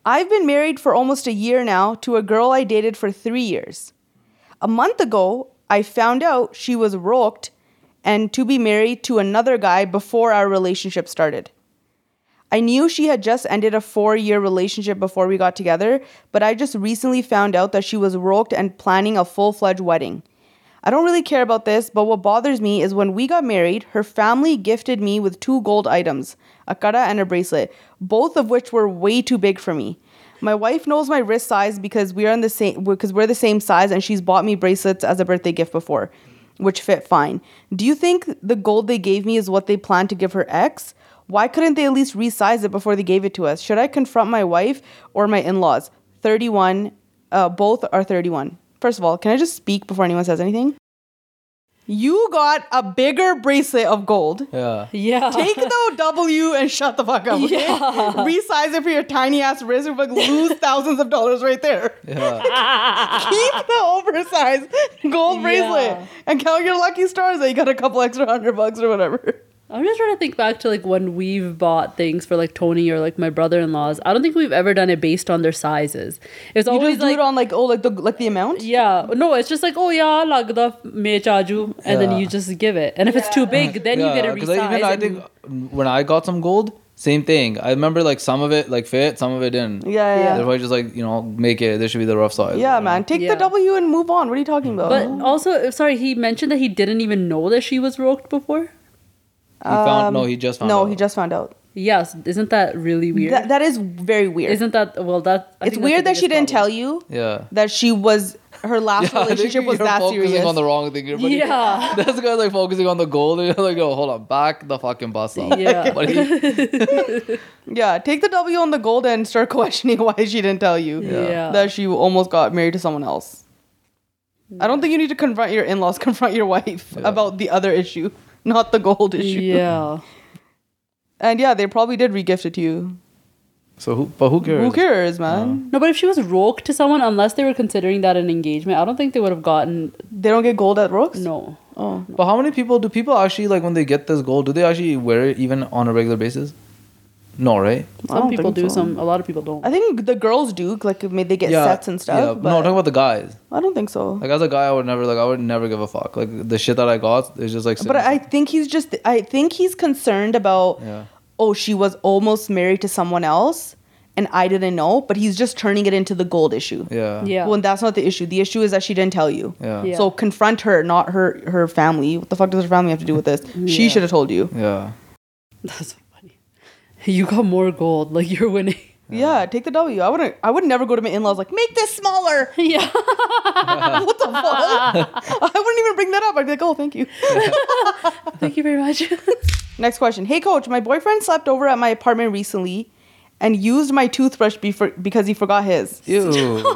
I've been married for almost a year now to a girl I dated for three years. A month ago, I found out she was roped and to be married to another guy before our relationship started. I knew she had just ended a four year relationship before we got together, but I just recently found out that she was roped and planning a full fledged wedding. I don't really care about this, but what bothers me is when we got married, her family gifted me with two gold items, a kara and a bracelet, both of which were way too big for me. My wife knows my wrist size because we are in the same because we're the same size and she's bought me bracelets as a birthday gift before, which fit fine. Do you think the gold they gave me is what they plan to give her ex? Why couldn't they at least resize it before they gave it to us? Should I confront my wife or my in-laws? 31 uh, both are 31. First of all, can I just speak before anyone says anything? You got a bigger bracelet of gold. Yeah. Yeah. Take the W and shut the fuck up. Okay? Yeah. <laughs> Resize it for your tiny ass wrist. You're like lose thousands of dollars right there. Yeah. <laughs> Keep the oversized gold bracelet Yeah. and count your lucky stars that you got a couple extra hundred bucks or whatever. I'm just trying to think back to like when we've bought things for like Tony or like my brother-in-laws. I don't think we've ever done it based on their sizes. It's You always just do like it on like oh like the like the amount. yeah, no, it's just like oh yeah, lagda me chaju, and then you just give it. And if it's too big, then you get it because resized. even I think when I got some gold, same thing. I remember like some of it like fit, some of it didn't. Yeah, yeah. Yeah. yeah. They're probably just like you know make it. This should be the rough size. Yeah, man. Take Yeah. the W and move on. What are you talking about? But also, sorry, he mentioned that he didn't even know that she was roped before. He found no. Um, he just found out. no, out. he just found out. Yes, isn't that really weird? That, that is very weird. Isn't that well? That I it's think that's weird the that she biggest didn't tell problem. you Yeah. that she was her last <laughs> Yeah, I think relationship was you're that focusing serious. on the wrong thing here. buddy. Yeah. <laughs> This guy's like focusing on the gold, and you're like, oh, hold on, back the fucking bus up. Yeah. <laughs> Buddy. yeah, take the W on the gold and start questioning why she didn't tell you Yeah. that she almost got married to someone else. I don't think you need to confront your in-laws. Confront your wife about the other issue, <laughs> not the gold issue. Yeah. And yeah, they probably did regift it to you. So who? But who cares? Who cares, man? No, but if she was roped to someone, unless they were considering that an engagement, I don't think they would have gotten They don't get gold at Rooks. no. Oh, But how many people do people actually like when they get this gold? Do they actually wear it even on a regular basis? No, right? Some people do. so. Some a lot of people don't. I think the girls do. Like maybe they get sets and stuff. Yeah, but no, I'm talking about the guys. I don't think so. Like as a guy, I would never like I would never give a fuck. Like the shit that I got is just like. But I think he's just. I think he's concerned about. Yeah. Oh, she was almost married to someone else, and I didn't know. But he's just turning it into the gold issue. Yeah. Yeah. When that's not the issue. The issue is that she didn't tell you. Yeah. Yeah. So confront her, not her her family. What the fuck does her family have to do with this? <laughs> She should have told you. Yeah. That's so funny. <laughs> You got more gold. Like you're winning. Yeah, take the W. I wouldn't. I would never go to my in-laws like make this smaller. <laughs> yeah. <laughs> what the fuck? I wouldn't even bring that up. I'd be like, oh, thank you. Thank you very much. Next question. Hey, coach, my boyfriend slept over at my apartment recently and used my toothbrush before, because he forgot his. Ew. <laughs>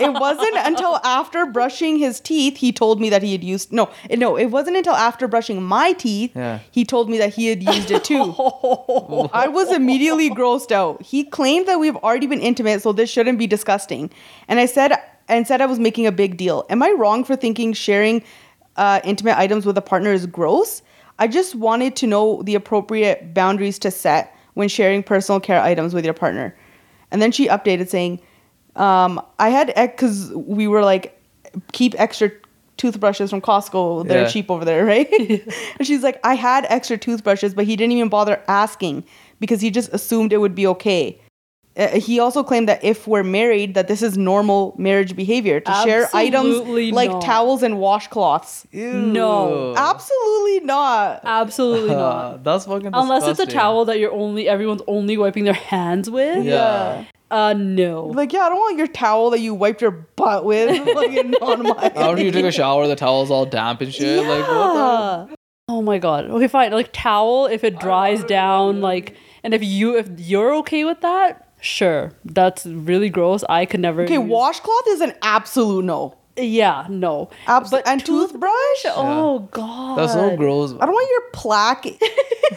It wasn't until after brushing his teeth he told me that he had used. No, it- no, it wasn't until after brushing my teeth Yeah. he told me that he had used it too. <laughs> I was immediately grossed out. He claimed that we've already been intimate, so this shouldn't be disgusting. And I said, and said I was making a big deal. Am I wrong for thinking sharing uh, intimate items with a partner is gross? I just wanted to know the appropriate boundaries to set when sharing personal care items with your partner. And then she updated saying, um, I had because we were like, keep extra toothbrushes from Costco. They're Yeah. cheap over there, <laughs> right? <laughs> and she's like, I had extra toothbrushes, but he didn't even bother asking because he just assumed it would be okay. Uh, he also claimed that if we're married, that this is normal marriage behavior to share items like not. towels and washcloths. No. Absolutely not. Absolutely Uh, <laughs> not. that's fucking Unless it's a towel that you're only everyone's only wiping their hands with. Yeah. Uh, no. Like, yeah, I don't want your towel that you wiped your butt with <laughs> fucking on my. <laughs> After you took a shower, the towel's all damp and shit. Like what? The? Oh my god. Okay, fine. Like towel, if it dries down, like, and if you if you're okay with that, sure. That's really gross. I could never. Okay, use- washcloth is an absolute no. Yeah, no. Absolute. And toothbrush? Oh god. That's so gross. I don't want your plaque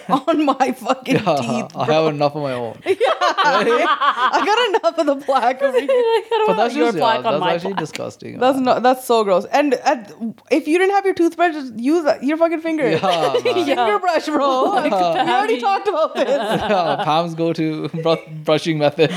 <laughs> on my fucking Yeah, teeth. I have enough of my own. <laughs> I got enough of the plaque over <laughs> here. But want that's your just yeah, plaque on that's my actually plaque. disgusting. That's not. That's so gross. And at, if you didn't have your toothbrush, just use that- your fucking finger. Yeah, man. Finger brush, bro. Like, we already talked about this. yeah, Pam's go to br- brushing method.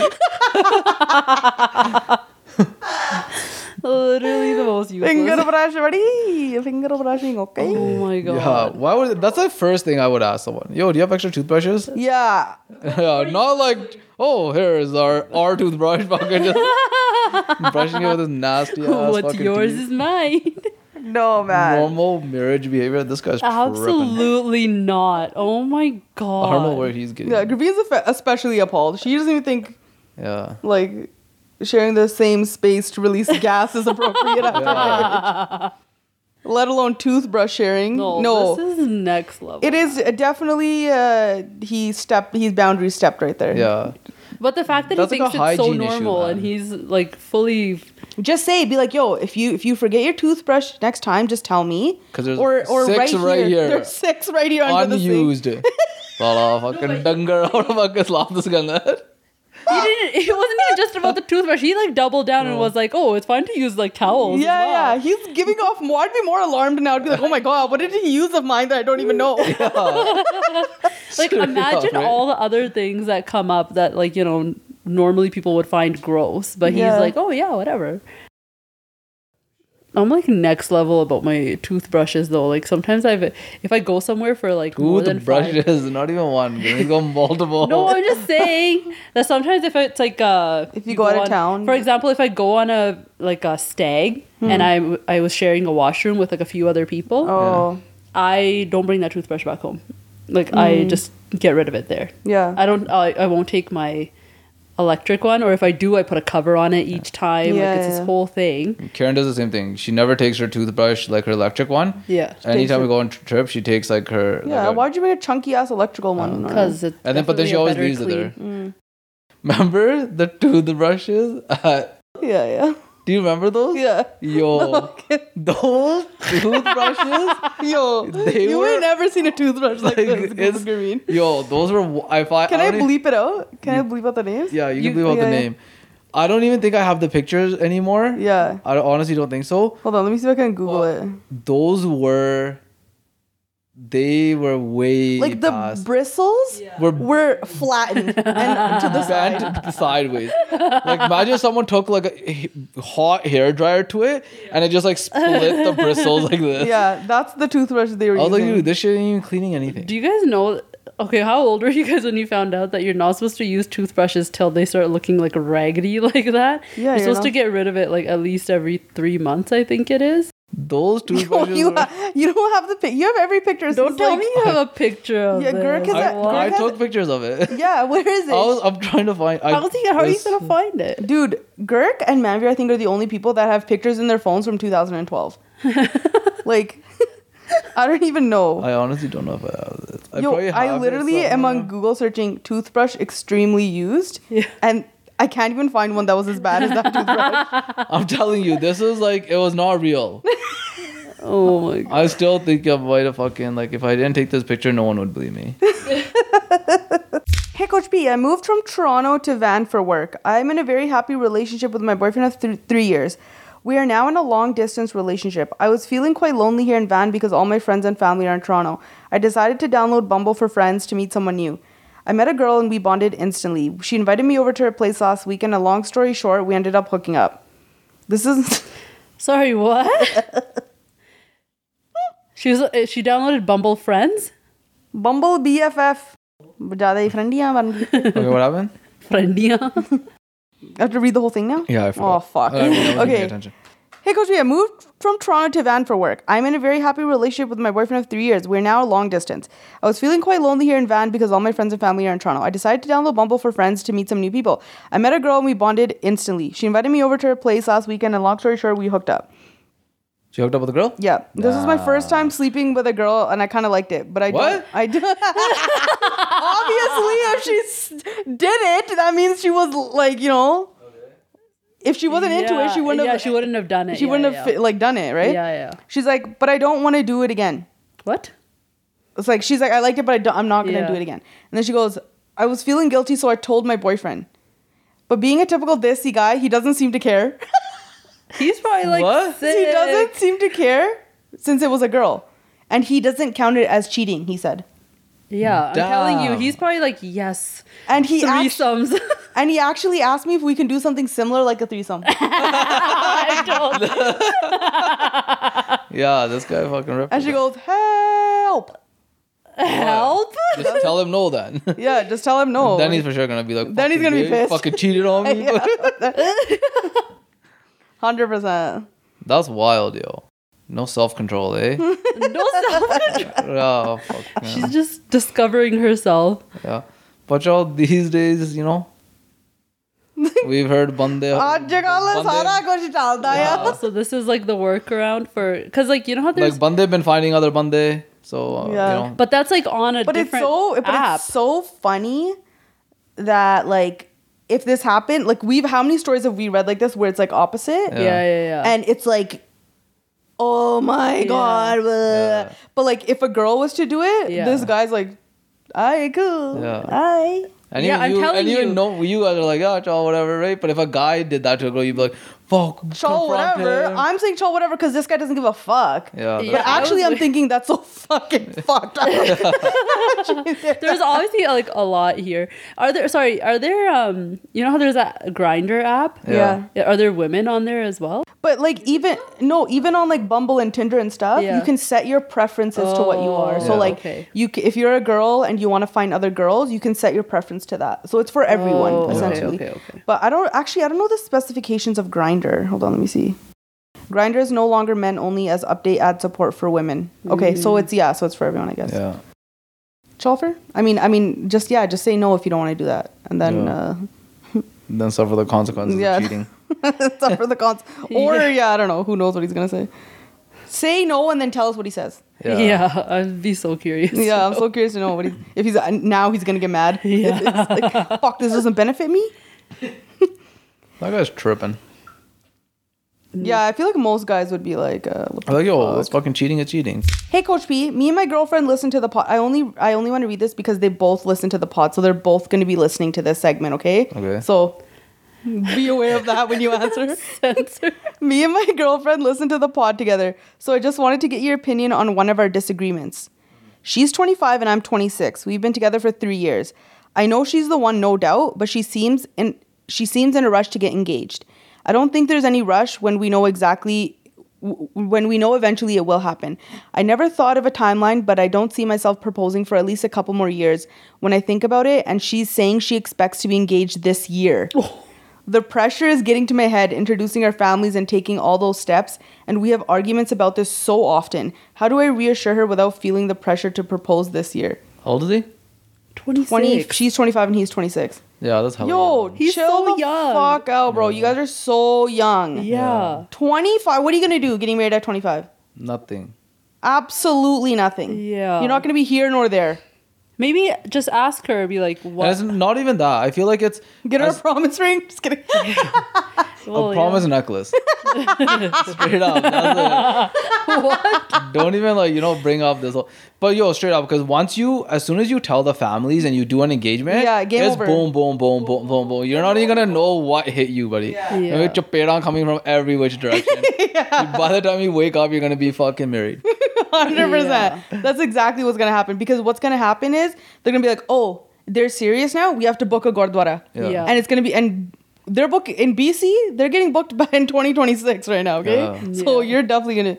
Literally the most useless. Finger brush, buddy. Finger brushing, oh okay? Oh my god. Yeah, why would that's the first thing I would ask someone. Yo, do you have extra toothbrushes? <laughs> Yeah. yeah, not like oh here is our our toothbrush fucking just brushing it with this nasty ass What's yours teeth. is mine. <laughs> No, man. normal marriage behavior. This guy's tripping. Absolutely not. Oh my god. I don't know where he's getting. Yeah, Gravina's effe- especially appalled. She doesn't even think Yeah. like sharing the same space to release <laughs> gas is appropriate. after marriage. Let alone toothbrush sharing. No, No, this is next level. it is definitely uh, he stepped. He's boundary stepped right there. Yeah. But the fact that That's he like thinks it's so hygiene issue, normal and he's like fully Just say, be like, yo, if you if you forget your toothbrush next time, just tell me." Because there's or or six right, right here. here. There's six right here under the sink. Unused. <laughs> Salah fucking dangar aur fucking slap this gun he didn't it wasn't even just about the toothbrush. He like doubled down and was like, Oh, it's fine to use like towels. Yeah, well." yeah. He's giving off more. I'd be more alarmed now. I'd be like, oh my god, what did he use of mine that I don't even know? <laughs> <laughs> Like imagine right? all the other things that come up that like, you know, normally people would find gross. But he's Yeah. like, Oh yeah, whatever. I'm like next level about my toothbrushes though. Like sometimes I've if I go somewhere for like more than five Toothbrushes, not even one. They go <laughs> multiple. No, I'm just saying that sometimes if it's like uh If you go out of on- town. for example, if I go on a like a stag Hmm. and I I was sharing a washroom with like a few other people, Oh, I don't bring that toothbrush back home. Like I just get rid of it there. yeah. I don't. I, I won't take my electric one, or if I do, I put a cover on it each time. Yeah, like it's yeah. this whole thing. Karen does the same thing. She never takes her toothbrush like her electric one. Yeah, Anytime we go on tr- trip, she takes like her. yeah, like a- why'd you make a chunky ass electrical one? because it's and then but then she always better leaves it there. clean. Remember the toothbrushes? Uh, <laughs> yeah, yeah, do you remember those? yeah. Yo, <laughs> those toothbrushes. Yo, They you were- ain't never seen a toothbrush like, Like, this. it's- Green. Yo, those were. w- I Can I, e- bleep it out? Can I bleep out the names? Yeah, you, You- can bleep out yeah, the name. I don't even think I have the pictures anymore. Yeah. I honestly don't think so. Hold on, let me see if I can Google it. Those were. They were way Like the past. bristles were were flattened and to the <laughs> side. bent <laughs> sideways. Like imagine someone took like a hot hair dryer to it and it just like split the bristles like this. Yeah, that's the toothbrush they were I was like, using. dude, this shit ain't even cleaning anything. Do you guys know? Okay, how old were you guys when you found out that you're not supposed to use toothbrushes till they start looking like raggedy <laughs> like that? Yeah, you're you're supposed to get rid of it like at least every three months. I think it is. Those two <laughs> toothbrushes. you, were- you don't have the pic. You have every picture. Don't tell like- me you have a picture of Yeah. Gurk is I, that- What? I Gurk has- took pictures of it. <laughs> Yeah, where is it? I was. I'm trying to find. I, How's he, how are you gonna find it? Dude, Gurk and Manveer, I think, are the only people that have pictures in their phones from 2012. <laughs> like, I don't even know. I honestly don't know if I have this. I Yo, probably I have it literally am on. Google searching toothbrush extremely used, Yeah. and I can't even find one that was as bad as that toothbrush. <laughs> I'm telling you, this is like it was not real. <laughs> Oh my god. I still think I might have fucking like if I didn't take this picture, no one would believe me. <laughs> Hey, Coach P, I moved from Toronto to Van for work. I'm in a very happy relationship with my boyfriend of th- three years. We are now in a long distance relationship. I was feeling quite lonely here in Van because all my friends and family are in Toronto. I decided to download Bumble for friends to meet someone new. I met a girl and we bonded instantly. She invited me over to her place last week, and a long story short, we ended up hooking up. This is. <laughs> Sorry, what? she was. uh, She downloaded Bumble Friends. Bumble BFF. ज़्यादा ही friendiयाँ बन गई। Okay, what happened? Friendia. <laughs> I have to read the whole thing now? Yeah, I forgot. Oh, fuck. I wasn't paying okay. attention. Hey, Coach I moved from Toronto to Van for work. I'm in a very happy relationship with my boyfriend of three years. We're now a long distance. I was feeling quite lonely here in Van because all my friends and family are in Toronto. I decided to download Bumble for friends to meet some new people. I met a girl and we bonded instantly. She invited me over to her place last weekend, and long story short, we hooked up. She hooked up with a girl? Yeah, this was my first time sleeping with a girl, and I kind of liked it. But I What? don't. I <laughs> do. Obviously, if she s- did it, that means she was like, you know, if she wasn't into it, she wouldn't yeah, have. she wouldn't have done it. She yeah, wouldn't yeah. have like done it, right? Yeah, yeah. She's like, but I don't want to do it again. What? It's like she's like, I liked it, but I don't, I'm not gonna Yeah. do it again. And then she goes, I was feeling guilty, so I told my boyfriend. But being a typical desi guy, he doesn't seem to care. <laughs> He's probably like What? sick. he doesn't seem to care since it was a girl, and he doesn't count it as cheating. He said, Yeah, I'm telling you, he's probably like yes. and he act- Threesomes. <laughs> and he actually asked me if we can do something similar, like a threesome. <laughs> I don't. Yeah, this guy fucking ripped. and she goes, help. Help. <laughs> Just tell him no then. <laughs> Yeah, just tell him no. then he's for sure gonna be like. Then he's gonna be pissed." Fucking cheated on me. hundred percent. That's wild, yo. No self control, eh? no self. Control. oh, fuck. Man. She's just discovering herself. Yeah. But y'all, these days, you know, We've heard bande. <laughs> yeah. So this is like the workaround for because like you know how there's like bande been finding other bande. So uh, yeah, you know. but that's like on a but it's so app. but it's so funny that like if this happened like we've how many stories have we read like this where it's like opposite yeah yeah yeah, yeah. and it's like oh my yeah. god yeah. but like if a girl was to do it this guy's like I cool I. And Yeah, even I'm you, telling and even you. know you guys are like, oh, child, whatever, right? But if a guy did that to a girl, you'd be like, fuck, Cho confront whatever. him. I'm saying cho whatever because this guy doesn't give a fuck. yeah, Yeah. But actually, I I'm was- thinking that's so fucking <laughs> fucked up. <laughs> there's obviously like a lot here. Are there? Sorry, are there? Um, you know how there's that Grindr app? Yeah. Yeah, Are there women on there as well? But like even no, even on like Bumble and Tinder and stuff, Yeah. you can set your preferences to what you are. So Oh, like okay. you if you're a girl and you want to find other girls, you can set your preference to that. So it's for everyone Oh, okay, essentially. okay, okay. But I don't actually I don't know the specifications of Grindr. Hold on, let me see. Grindr is no longer meant only as update ad support for women. Okay, so Mm. it's yeah, so it's for everyone, I guess. yeah. Chalfer? I mean, I mean, just yeah, just say no if you don't want to do that, and then Yeah. uh, <laughs> Then suffer the consequences Yeah. of cheating. <laughs> suffer the cons. <laughs> Or Yeah. yeah. I don't know. Who knows what he's gonna say? Say no and then tell us what he says. Yeah. I'd be so curious. Yeah, I'm so curious to know what he if he's uh, now he's gonna get mad. Yeah. It's like, fuck, this doesn't benefit me. That guy's tripping. Yeah, I feel like most guys would be like, uh, I'm like, the yo, fuck? it's fucking cheating, it's cheating. Hey, Coach P. Me and my girlfriend listen to the pod. I only I only want to read this because they both listen to the pod, so they're both going to be listening to this segment. Okay. Okay. So be aware of that when you <laughs> answer. Me and my girlfriend listen to the pod together, so I just wanted to get your opinion on one of our disagreements. She's 25 and I'm 26. We've been together for 3 years. I know she's the one no doubt, but she seems in she seems in a rush to get engaged. I don't think there's any rush when we know exactly when we know eventually it will happen. I never thought of a timeline, but I don't see myself proposing for at least a couple more years when I think about it and she's saying she expects to be engaged this year. Oh. The pressure is getting to my head, introducing our families and taking all those steps, and we have arguments about this so often. How do I reassure her without feeling the pressure to propose this year? How old is he? 26. 20, she's 25 and he's 26. Yeah, that's how. Yo, He's chill so the young. fuck out, bro. You guys are so young. Yeah. 25. What are you going to do getting married at 25? Nothing. Absolutely nothing. Yeah. You're not going to be here nor there. Maybe just ask her. Be like, And what? it's not even that. I feel like it's Get her as- a promise ring. Just kidding. <laughs> <laughs> Well, a oh, yeah. promise necklace. <laughs> straight up. That's it. <laughs> what? Don't even like you know bring up this. Whole, but yo, straight up, because once you, as soon as you tell the families and you do an engagement, Yeah, game it's over. boom, boom, boom, boom, boom, boom. You're not even gonna know what hit you, buddy. Yeah. Yeah. With chapera coming from every which direction. <laughs> By the time you wake up, you're gonna be fucking married. Hundred percent. That's exactly what's gonna happen. Because what's gonna happen is they're gonna be like, "Oh, they're serious now. We have to book a gurdwara." Yeah. Yeah. and it's gonna be and they're book in BC. They're getting booked <laughs> by in 2026 right now. Okay, Yeah. so Yeah. you're definitely gonna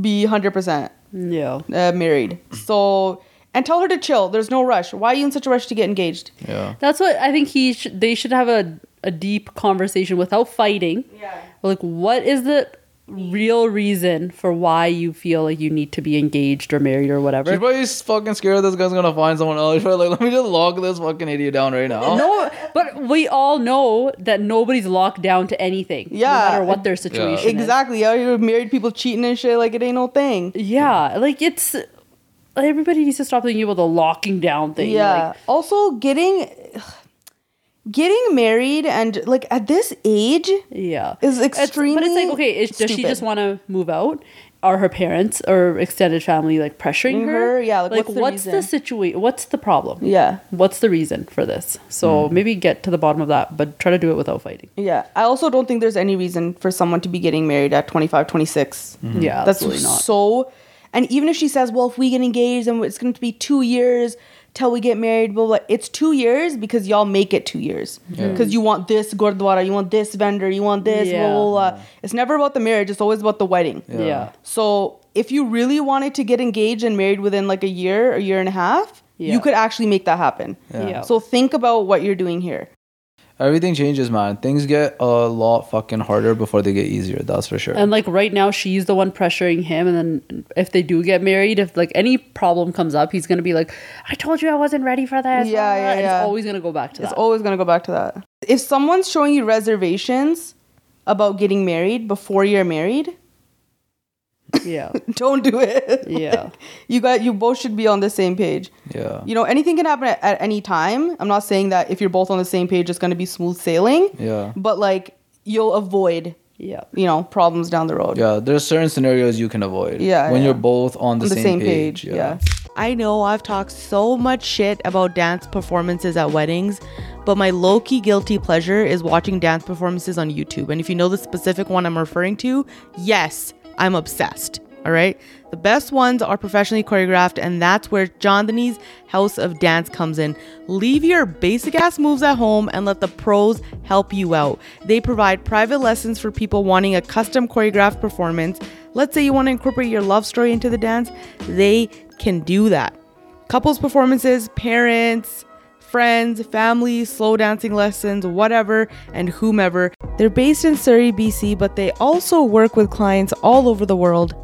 be 100 percent Yeah. uh, married. So and tell her to chill. There's no rush. Why are you in such a rush to get engaged? Yeah. That's what I think he should. They should have a a deep conversation without fighting. Yeah. Like, what is the real reason for why you feel like you need to be engaged or married or whatever. She's probably fucking scared this guy's gonna find someone else. <laughs> She's probably like, let me just lock this fucking idiot down right now. No, but we all know that nobody's locked down to anything. Yeah. No matter what their situation is. Exactly. Out here, married people cheating and shit like it ain't no thing. Yeah. Like it's everybody needs to stop thinking about the locking down thing. Yeah. Like, also, getting getting married and like at this age yeah. is It's- extremely. but it's like, okay, is, does she just want to move out? Are her parents or extended family like pressuring her? Her? Yeah, like, what's the what's the reason? situation? What's the problem? Yeah. What's the reason for this? So Hmm. maybe get to the bottom of that, but try to do it without fighting. Yeah. I also don't think there's any reason for someone to be getting married at 25, 26. Yeah, That's absolutely not. so. And even if she says, well, if we get engaged and it's going to be two years till we get married, blah, blah, it's two years because y'all make it two years. Because you want this Gurdwara, you want this vendor, you want this, blah, Yeah. blah, blah. It's never about the marriage, it's always about the wedding. Yeah. So if you really wanted to get engaged and married within like a year, a year and a half, Yeah. you could actually make that happen. Yeah. Yeah. So think about what you're doing here. Everything changes, man. Things get a lot fucking harder before they get easier. That's for sure. And like right now, she's the one pressuring him. And then if they do get married, if like any problem comes up, he's gonna be like, "I told you I wasn't ready for this." Yeah, ah, yeah, and yeah. It's always gonna go back to that. It's always going to go back to that. If someone's showing you reservations about getting married before you're married, yeah, <laughs> don't do it. yeah, <laughs> you got you both should be on the same page. yeah. You know, anything can happen at, at any time. I'm not saying that if you're both on the same page it's going to be smooth sailing, Yeah. but like you'll avoid, yeah. you know, problems down the road. Yeah, there's certain scenarios you can avoid. Yeah, When yeah. you're both on the, on the same, same, page. page. Yeah. I know I've talked so much shit about dance performances at weddings, but my low key guilty pleasure is watching dance performances on YouTube. And if you know the specific one I'm referring to, yes, I'm obsessed. All right. The best ones are professionally choreographed, and that's where Chandni's House of Dance comes in. Leave your basic ass moves at home and let the pros help you out. They provide private lessons for people wanting a custom choreographed performance. Let's say you want to incorporate your love story into the dance, they can do that. Couples performances, parents, friends, family, slow dancing lessons, whatever, and whomever. They're based in Surrey, BC, but they also work with clients all over the world.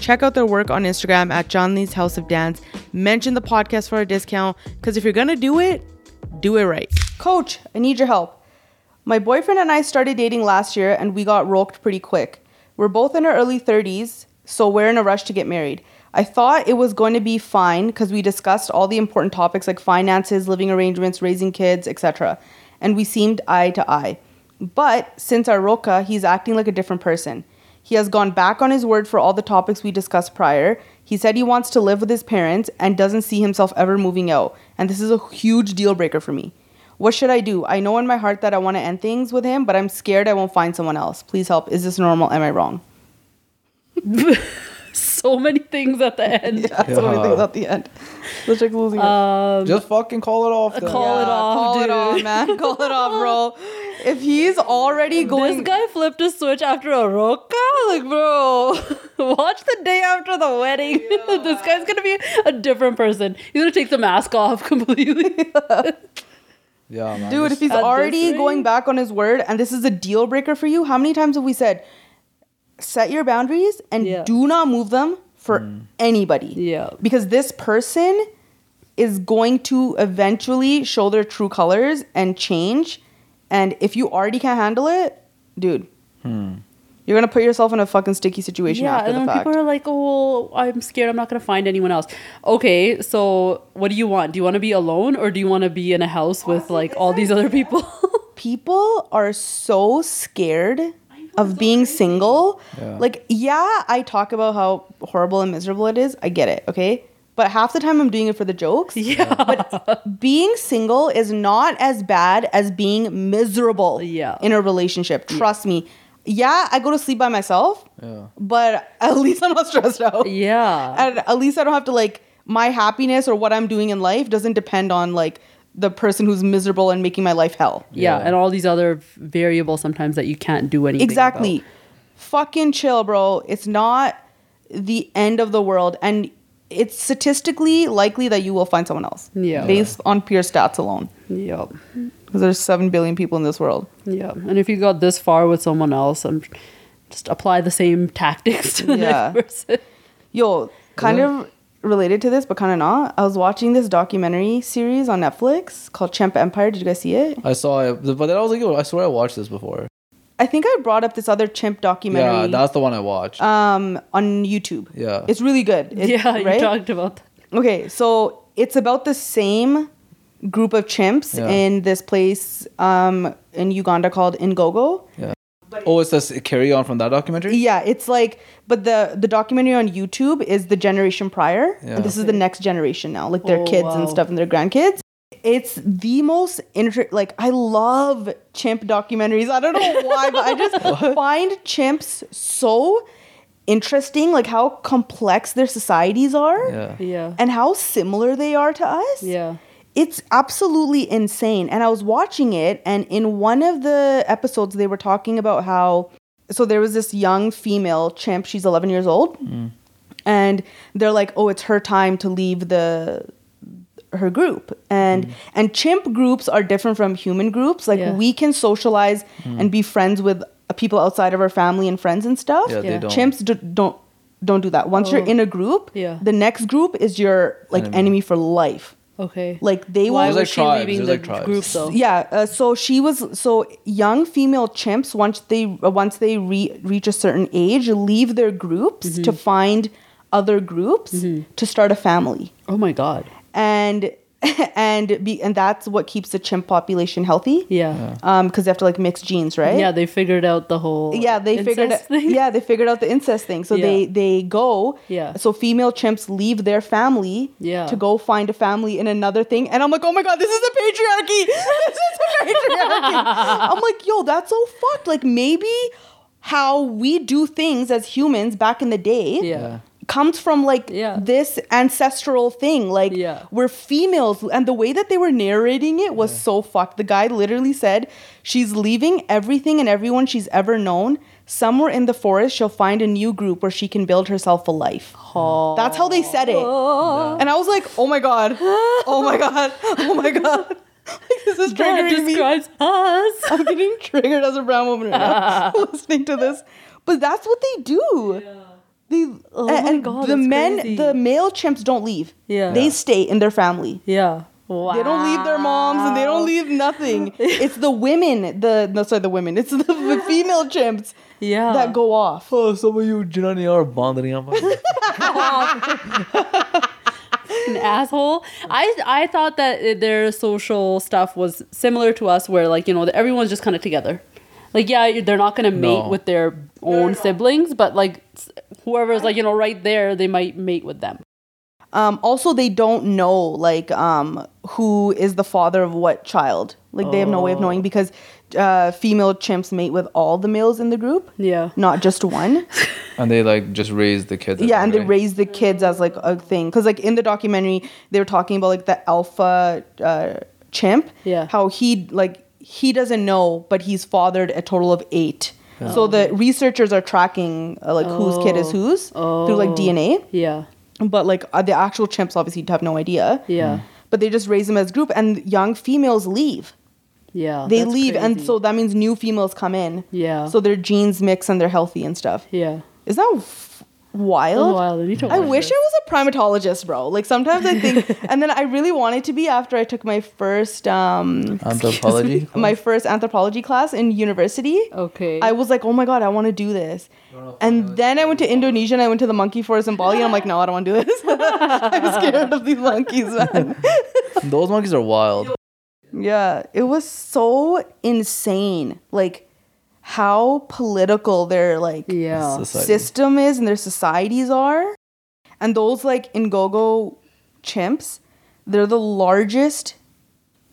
Check out their work on Instagram at Chandni's House of Dance. Mention the podcast for a discount because if you're gonna do it, do it right. Coach, I need your help. My boyfriend and I started dating last year and we got roped pretty quick. We're both in our early 30s, so we're in a rush to get married. I thought it was going to be fine because we discussed all the important topics like finances, living arrangements, raising kids, etc. And we seemed eye to eye. But since our roka, he's acting like a different person. He has gone back on his word for all the topics we discussed prior. He said he wants to live with his parents and doesn't see himself ever moving out. And this is a huge deal breaker for me. What should I do? I know in my heart that I want to end things with him, but I'm scared I won't find someone else. Please help. Is this normal? Am I wrong? <laughs> So many things at the <laughs> end. That's what I think at the end. The chick's losing it. Um, Just fucking call it off. then. call it off, Call it dude. off, man. <laughs> Call it off, bro. If he's already going, this guy flipped a switch after a roka. Like, bro, <laughs> watch the day after the wedding. this guy's gonna be a different person. He's gonna take the mask off completely. Yeah, man. dude, if he's At already going back on his word, and this is a deal breaker for you, how many times have we said, set your boundaries and Yeah. do not move them for mm. anybody? Yeah. because this person is going to eventually show their true colors and change. And if you already can't handle it, dude, hmm. you're gonna put yourself in a fucking sticky situation yeah, after and the then fact. people are like, "Oh, I'm scared. I'm not gonna find anyone else." Okay, so what do you want? Do you want to be alone, or do you want to be in a house with like all these other people? <laughs> people are so scared of being single. Yeah. Like, yeah, I talk about how horrible and miserable it is. I get it, okay? But half the time I'm doing it for the jokes. yeah, But being single is not as bad as being miserable Yeah. in a relationship. Trust me. Yeah, I go to sleep by myself, yeah. but at <laughs> least I'm not stressed out. yeah, And at least I don't have to like my happiness or what I'm doing in life doesn't depend on like the person who's miserable and making my life hell. yeah, Yeah. and all these other variables sometimes that you can't do anything. Exactly. about. Fucking chill, bro. It's not the end of the world. And it's statistically likely that you will find someone else. Yeah. Based on pure stats alone. Yep. Because there's 7 billion people in this world. Yeah, and if you got this far with someone else, I'm just apply the same tactics to the Yeah. next person. Yo, kind Yeah. of related to this, but kind of not. I was watching this documentary series on Netflix called Chimp Empire. Did you guys see it? I saw it, but then I was like, "Yo, I swear I watched this before. I think I brought up this other chimp documentary. Yeah, that's the one I watched. um on YouTube. Yeah. It's really good. It- yeah, you right? talked about that. Okay, so it's about the same group of chimps Yeah. in this place um in Uganda called Ngogo. Oh, it says carry on from that documentary. Yeah, it's like but the the documentary on YouTube is the generation prior. Yeah. And this is the next generation now, like their Oh, kids and stuff and their grandkids. It's the most inter like I love chimp documentaries. I don't know <laughs> why, but I just <laughs> find chimps so interesting, like how complex their societies are Yeah. Yeah. and how similar they are to us. yeah. It's absolutely insane. And I was watching it, and in one of the episodes, they were talking about how. So there was this young female chimp. She's 11 years old, and they're like, "Oh, it's her time to leave the her group." And and chimp groups are different from human groups. Like Yeah. we can socialize and be friends with uh, people outside of our family and friends and stuff. Yeah, they Yeah. don't. Chimps do, don't don't do that. Once you're Oh. in a group, Yeah. the next group is your like Enemy. enemy for life. Okay. Like they Why will There's was like she tribes, leaving the like group though? yeah uh, so she was so young female chimps once they uh, once they re- reach a certain age leave their groups Mm-hmm. to find other groups to start a family Oh my god. and <laughs> and be and that's what keeps the chimp population healthy Yeah. um because they have to like mix genes right Yeah, they figured out the whole yeah they figured incest thing. yeah they figured out the incest thing so Yeah. they they go Yeah. so female chimps leave their family Yeah. to go find a family in another thing and i'm like oh my god this is a patriarchy <laughs> this is a patriarchy <laughs> i'm like yo that's so fucked like maybe how we do things as humans back in the day Yeah. Comes from like Yeah. this ancestral thing. Like Yeah. we're females and the way that they were narrating it was so fucked. The guy literally said she's leaving everything and everyone she's ever known. Somewhere in the forest she'll find a new group where she can build herself a life. That's how they said it. And i was like oh my god. Oh my <laughs> god. Oh my god. <laughs> This is That triggering me. describes us. i'm getting triggered as a brown woman right now <laughs> listening to this. But that's what they do they, Oh and, my and God, the men, crazy. the male chimps don't leave. Yeah. They stay in their family. Yeah. Wow. They don't leave their moms and they don't leave nothing. <laughs> it's the women, the no sorry, the women. It's <laughs> the, the female chimps Yeah. that go off. Oh, some of you Jinani are bonding bothering <laughs> an asshole. I I thought that their social stuff was similar to us, where like you know everyone's just kind of together. Like yeah, they're not gonna mate No. with their own siblings, but like s- whoever's like you know right there, they might mate with them. Um, also, they don't know like um, who is the father of what child. Like they have no way of Oh. knowing because uh, female chimps mate with all the males in the group, Yeah. not just one. <laughs> and they like just raise the kids. yeah and they raise the kids as like a thing because like in the documentary they were talking about like the alpha uh, chimp Yeah. how he like he doesn't know but he's fathered a total of eight so the researchers are tracking uh, like whose kid is Oh. whose through like Oh. dna Yeah. but like uh, the actual chimps obviously have no idea Yeah. but they just raise them as group and young females leave Yeah. they leave and so that means new females come in Yeah. so their genes mix and they're healthy and stuff yeah. is that wild wild. I need to I watch wish this. I was a primatologist, bro. Like sometimes I think, <laughs> and then I really wanted to be after I took my first um Anthropology. my first anthropology class in university. Okay. I was like, oh my god, I want to do this. And then I went to Indonesia and I went to the monkey forest in Bali. And I'm like, no, I don't want to do this. <laughs> I'm scared of these monkeys, man. Those monkeys are wild. Yeah, it was so insane. Like how political their like yeah. Society. system is and their societies are. And those like Ngogo chimps, they're the largest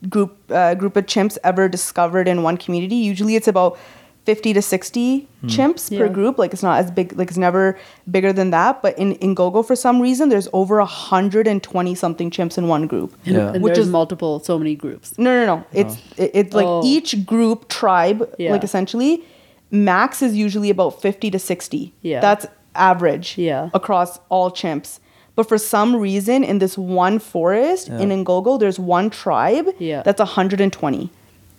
group uh, group of chimps ever discovered in one community. Usually it's about 50 to 60 hmm. chimps per group. Like it's not as big, like it's never bigger than that. But in Ngogo for some reason, there's over 120 something chimps in one group. Yeah. And Which is- multiple, so many groups. No, no, no. Oh. It's it, it's like Oh. each group tribe, Yeah. like essentially, max is usually about fifty to sixty. Yeah. that's average. Yeah. across all chimps. But for some reason, in this one forest in Ngogo, there's one tribe. Yeah. that's hundred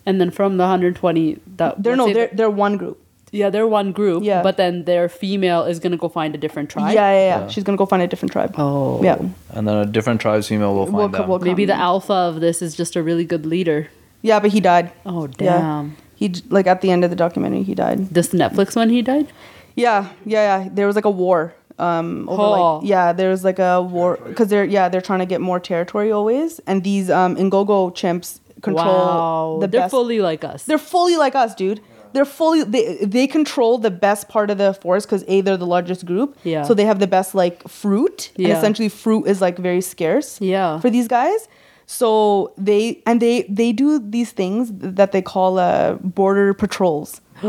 and then from the 120, that They're no, they're they're one group. Yeah, they're one group. Yeah. But then their female is gonna go find a different tribe. yeah, yeah, Yeah. She's gonna go find a different tribe. Oh. Yeah. And then a different tribe's female will find Will- them. will Maybe the alpha of this is just a really good leader. Yeah, but he died. Oh damn Yeah. damn. He like at the end of the documentary, he died. This Netflix one he died? Yeah, yeah, yeah. There was like a war. Um, over Oh. like yeah, there was like a war because they're yeah they're trying to get more territory always, and these um Ngogo chimps control wow. the They're best. fully like us. they're fully like us, dude. They're fully they they control the best part of the forest because a they're the largest group. Yeah. So they have the best like fruit, and essentially fruit is like very scarce. Yeah. For these guys. So they and they they do these things that they call uh, border patrols. <gasps>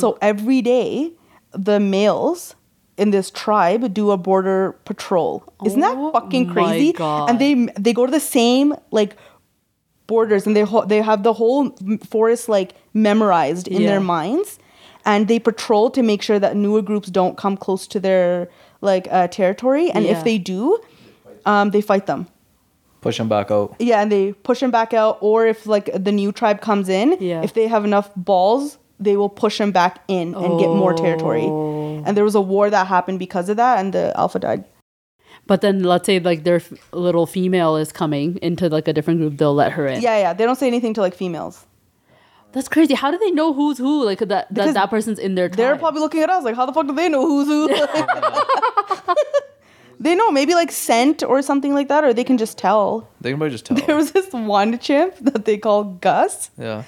so every day, the males in this tribe do a border patrol. Isn't Oh that fucking my crazy? And they they go to the same like borders and they ho- they have the whole forest like memorized in Yeah. their minds and they patrol to make sure that newer groups don't come close to their like uh, territory and Yeah. if they do um, they fight them Push them back out. yeah and they push them back out or if like the new tribe comes in Yeah. if they have enough balls they will push them back in and get more territory Oh. and there was a war that happened because of that and the alpha died But then let's say like their f- little female is coming into like a different group, they'll let her in. yeah yeah they don't say anything to like females That's crazy. How do they know who's who? Like that that, Because that person's in their tribe. They're probably looking at us like, how the fuck do they know who's who? <laughs> <laughs> they know maybe like scent or something like that, or they can just tell. They can probably just tell. There was this one chimp that they call Gus, yeah.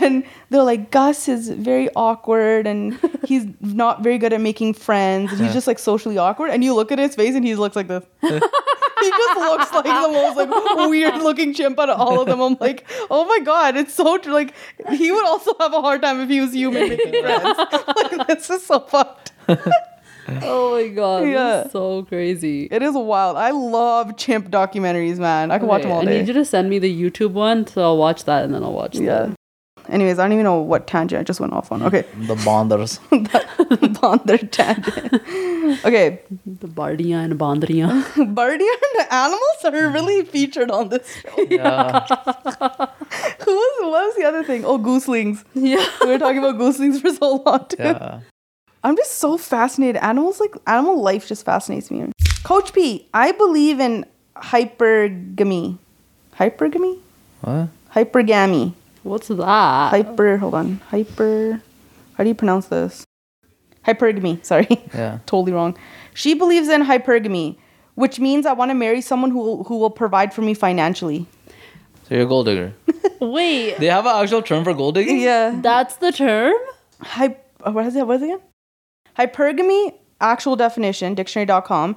And they're like, Gus is very awkward and <laughs> he's not very good at making friends. And he's just like socially awkward. And you look at his face and he looks like this. <laughs> he just looks like the most like weird looking chimp out of all of them. I'm like, oh my god, it's so tr- like he would also have a hard time if he was human making <laughs> friends. like this is so fucked. oh my god. Yeah. Yeah. So crazy. It is wild. I love chimp documentaries, man. I can watch them all day. I need you to send me the YouTube one, so I'll watch that and then I'll watch yeah. Anyways, I don't even know what tangent I just went off on. Okay, <laughs> The bonders. <laughs> The Bonder tangent. Okay, the Bardia and Bandria. <laughs> Bardia and animals are really featured on this show. Yeah. Who was what was the other thing? Oh, gooselings. yeah. We were talking about gooselings for so long too. Yeah. I'm just so fascinated. Animals like animal life just fascinates me. Coach P, I believe in hypergamy. Hypergamy? What? Hypergamy. What's that? Hyper hold on. Hyper how do you pronounce this? Hypergamy, sorry. Yeah. <laughs> totally wrong. She believes in hypergamy, which means I want to marry someone who will, who will provide for me financially. So you're a gold digger. <laughs> Wait, They have an actual term for gold digging? Yeah. that's the term? Hy- uh, what is it? What is it again? Hypergamy, actual definition, dictionary.com,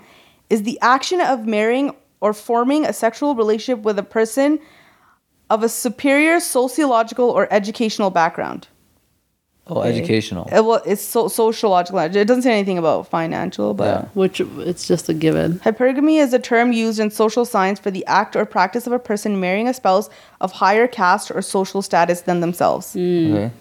is the action of marrying or forming a sexual relationship with a person of a superior sociological or educational background. Oh, educational. Uh, well, it's so sociological. It doesn't say anything about financial, but. Yeah. Which it's just a given. Hypergamy is a term used in social science for the act or practice of a person marrying a spouse of higher caste or social status than themselves. Okay.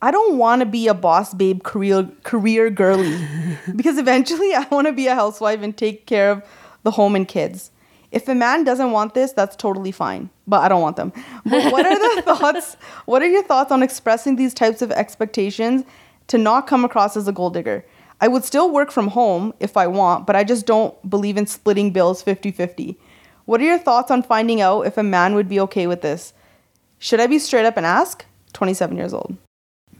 I don't want to be a boss babe career career girly <laughs> because eventually I want to be a housewife and take care of the home and kids. If a man doesn't want this, that's totally fine, but I don't want them. But what are the <laughs> thoughts? What are your thoughts on expressing these types of expectations to not come across as a gold digger? I would still work from home if I want, but I just don't believe in splitting bills 50-50. What are your thoughts on finding out if a man would be okay with this? Should I be straight up and ask? 27 years old.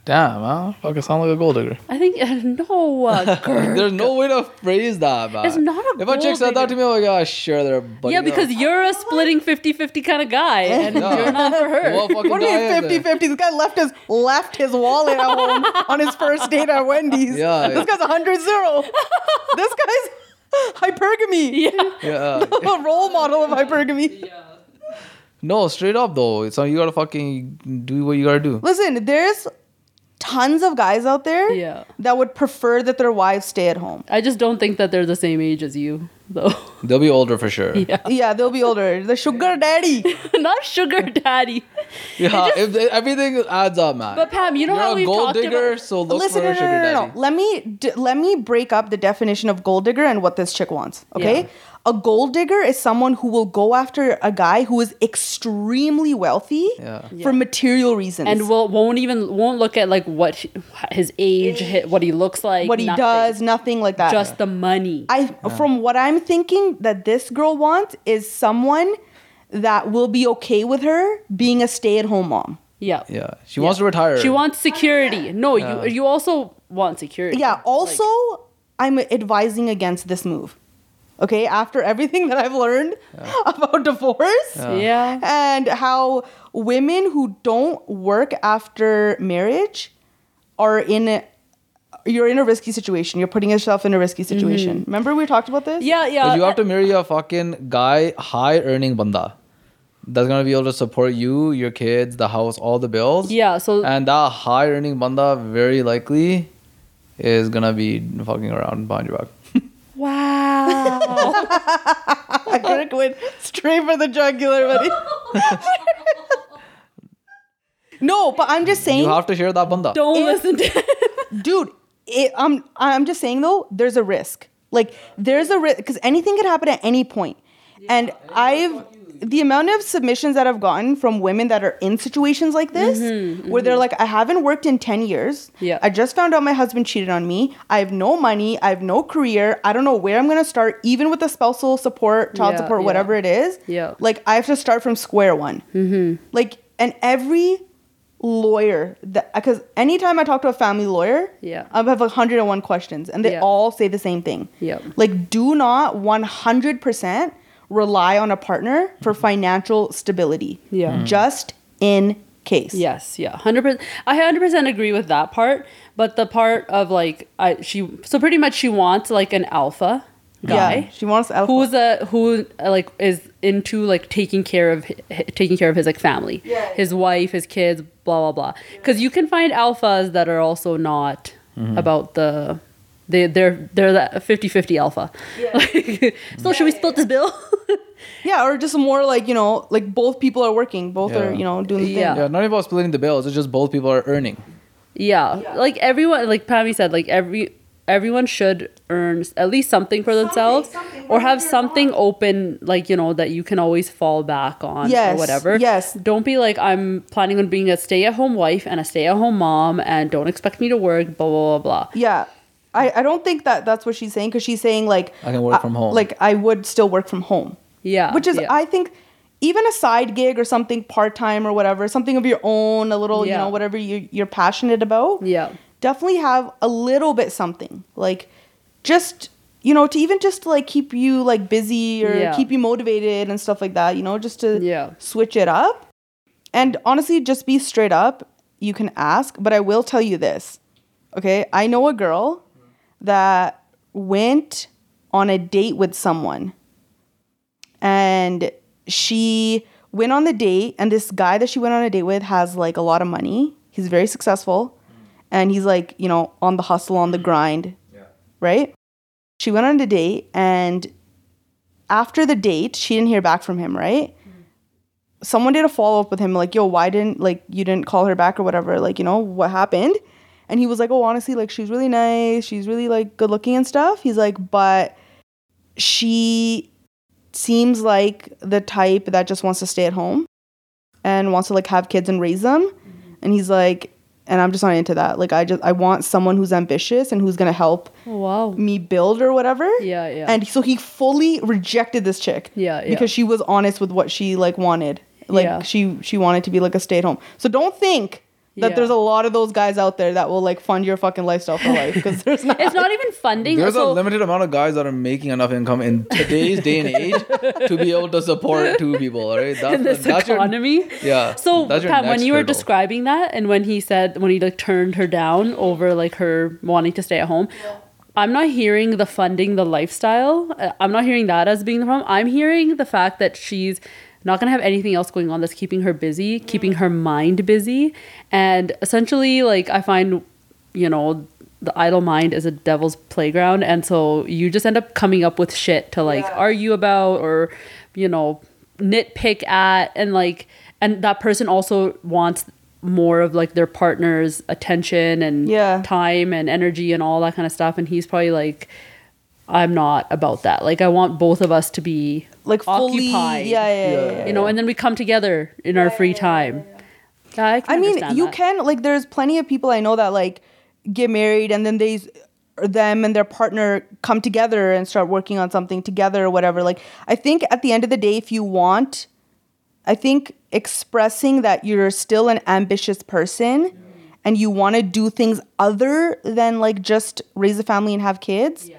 Damn, man. Fucking sound like a gold digger. I think <laughs> no. Uh, <laughs> girl. There's no way to phrase that, man. It's not a If a chick said that to me, I'm like, oh, sure, they're buddy. yeah, because you're a splitting 50-50 kind of guy, <laughs> and Yeah. you're not for her. What What do you mean is 50 it? 50? This guy left his left his wallet at home on his first date at Wendy's. Yeah. This guy's 100 0. this guy's hypergamy. yeah. Yeah. A role model of hypergamy. Yeah. no, straight up though. So you gotta fucking do what you gotta do. Listen, there's tons of guys out there Yeah. that would prefer that their wives stay at home. I just don't think that they're the same age as you. though. <laughs> They'll be older for sure. yeah. Yeah, they'll be older. The sugar daddy. <laughs> Not sugar daddy. Yeah, if they- everything adds up, man. But Pam, you know You're how a we've gold talked digger, about so look Listen, for no, a no, sugar no, no, daddy. Let me d- let me break up the definition of gold digger and what this chick wants. Okay, Yeah. A gold digger is someone who will go after a guy who is extremely wealthy Yeah. for material reasons and will won't even won't look at like what he- his age, hi- what he looks like, what he nothing. does, nothing like that. just the money. I from what I'm thinking that this girl wants is someone that will be okay with her being a stay-at-home mom. yeah. Yeah, she wants to retire. She wants security. No, you you also want security. Yeah. Also, I'm advising against this move. Okay, after everything that I've learned <laughs> about divorce yeah. and how women who don't work after marriage are in a you're in a risky situation. You're putting yourself in a risky situation. Remember we talked about this? Mm-hmm. Yeah, yeah. But you have to marry a fucking guy, high earning banda. That's gonna be able to support you, your kids, the house, all the bills. Yeah, so And that high earning banda very likely is gonna be fucking around behind your back. wow. I could have went straight for the jugular, buddy. <laughs> no, but I'm just saying, You have to share that banda. Don't If- listen to <laughs> dude. It, I'm I'm just saying though, there's a risk. Like there's a risk because anything could happen at any point. and I've the amount of submissions that I've gotten from women that are in situations like this, where they're like, I haven't worked in 10 years. Yeah. I just found out my husband cheated on me. I have no money. I have no career. I don't know where I'm going to start, even with the spousal support, child Yeah, support, yeah. whatever it is. Yeah. Like, I have to start from square one. Mm-hmm. Like, and every lawyer that, because anytime I talk to a family lawyer, Yeah. I have 101 questions and they Yeah. all say the same thing. Yeah. Like, do not 100% rely on a partner for financial stability. Yeah. Mm. Just in case. Yes, yeah, hundred percent. I hundred percent agree with that part. But the part of like, I she so pretty much she wants like an alpha guy. Yeah. She wants alpha. Who's a who like is into like taking care of hi- taking care of his like family, Yeah. his wife, his kids, blah blah blah. Because you can find alphas that are also not about the they they're they're that 50-50 alpha. <laughs> Like, so should we split this bill? <laughs> yeah, or just more like, you know, like both people are working. Both Yeah. are, you know, doing the Yeah. thing. Yeah, not even about splitting the bills. It's just both people are earning. Yeah, like everyone, like Pammy said, like every everyone should earn at least something for themselves, something, or have you're something open, like you know that you can always fall back on Yes, or whatever. yes. Don't be like I'm planning on being a stay-at-home wife and a stay-at-home mom, and don't expect me to work. Blah blah blah blah. Yeah. I, I don't think that that's what she's saying because she's saying like I can work from home. Like I would still work from home. Yeah, Which is yeah. I think even a side gig or something part time or whatever, something of your own, a little, you know, whatever you you're passionate about. yeah. Definitely have a little bit something. Like just you know, to even just like keep you like busy or Yeah. keep you motivated and stuff like that, you know, just to Yeah. switch it up. And honestly, just be straight up. You can ask, but I will tell you this. Okay? I know a girl that went on a date with someone. And she went on the date, and this guy that she went on a date with has like a lot of money. He's very successful. And he's like, you know, on the hustle, on the grind. Yeah. Right? She went on a date, and after the date, she didn't hear back from him, right? Someone did a follow up with him, like, yo, why didn't like you didn't call her back or whatever? Like, you know, what happened? And he was like, Oh, honestly, like she's really nice, she's really like good looking and stuff. He's like, but she seems like the type that just wants to stay at home and wants to like have kids and raise them. Mm-hmm. And he's like, and I'm just not into that. Like I just I want someone who's ambitious and who's gonna help wow. me build or whatever. Yeah, yeah. And so he fully rejected this chick. Yeah, yeah. Because she was honest with what she like wanted. Like Yeah. she she wanted to be like a stay at home. So don't think that Yeah. there's a lot of those guys out there that will like fund your fucking lifestyle for life because there's <laughs> not. it's not even funding. There's so, a limited amount of guys that are making enough income in today's day and age to be able to support two people. Right? <laughs> that's, in this that's your- economy. yeah. So that's your Pam, when you were hurdle. describing that, and when he said when he like turned her down over like her wanting to stay at home, I'm not hearing the funding, the lifestyle. Uh, I'm not hearing that as being the problem. I'm hearing the fact that she's not gonna have anything else going on that's keeping her busy, keeping her mind busy, and essentially like I find, you know. the idle mind is a devil's playground and so you just end up coming up with shit to like argue about or you know nitpick at and like and that person also wants more of like their partner's attention and Yeah. time and energy and all that kind of stuff and he's probably like I'm not about that. Like I want both of us to be Like fully, occupied. yeah, yeah, yeah, yeah, You know, and then we come together in our free time. Yeah, I, can I mean, you that. can like. There's plenty of people I know that like get married and then they, them and their partner come together and start working on something together or whatever. Like, I think at the end of the day, if you want, I think expressing that you're still an ambitious person and you want to do things other than like just raise a family and have kids,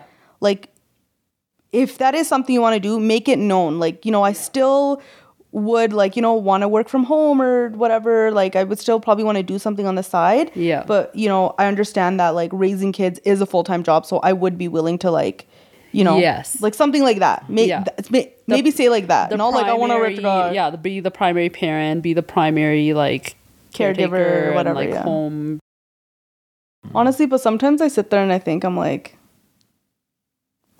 like if that is something you want to do, make it known. Like, you know, I still would like, you know, want to work from home or whatever. Like I would still probably want to do something on the side. Yeah. But, you know, I understand that like raising kids is a full-time job, so I would be willing to like, you know, Yes. like something like that. Yeah. th- may- maybe say like that. The Not like I want to primary- Yeah, the, be the primary parent, be the primary like Caregiver, caretaker and, whatever, like yeah. home. Honestly, but sometimes I sit there and I think I'm like,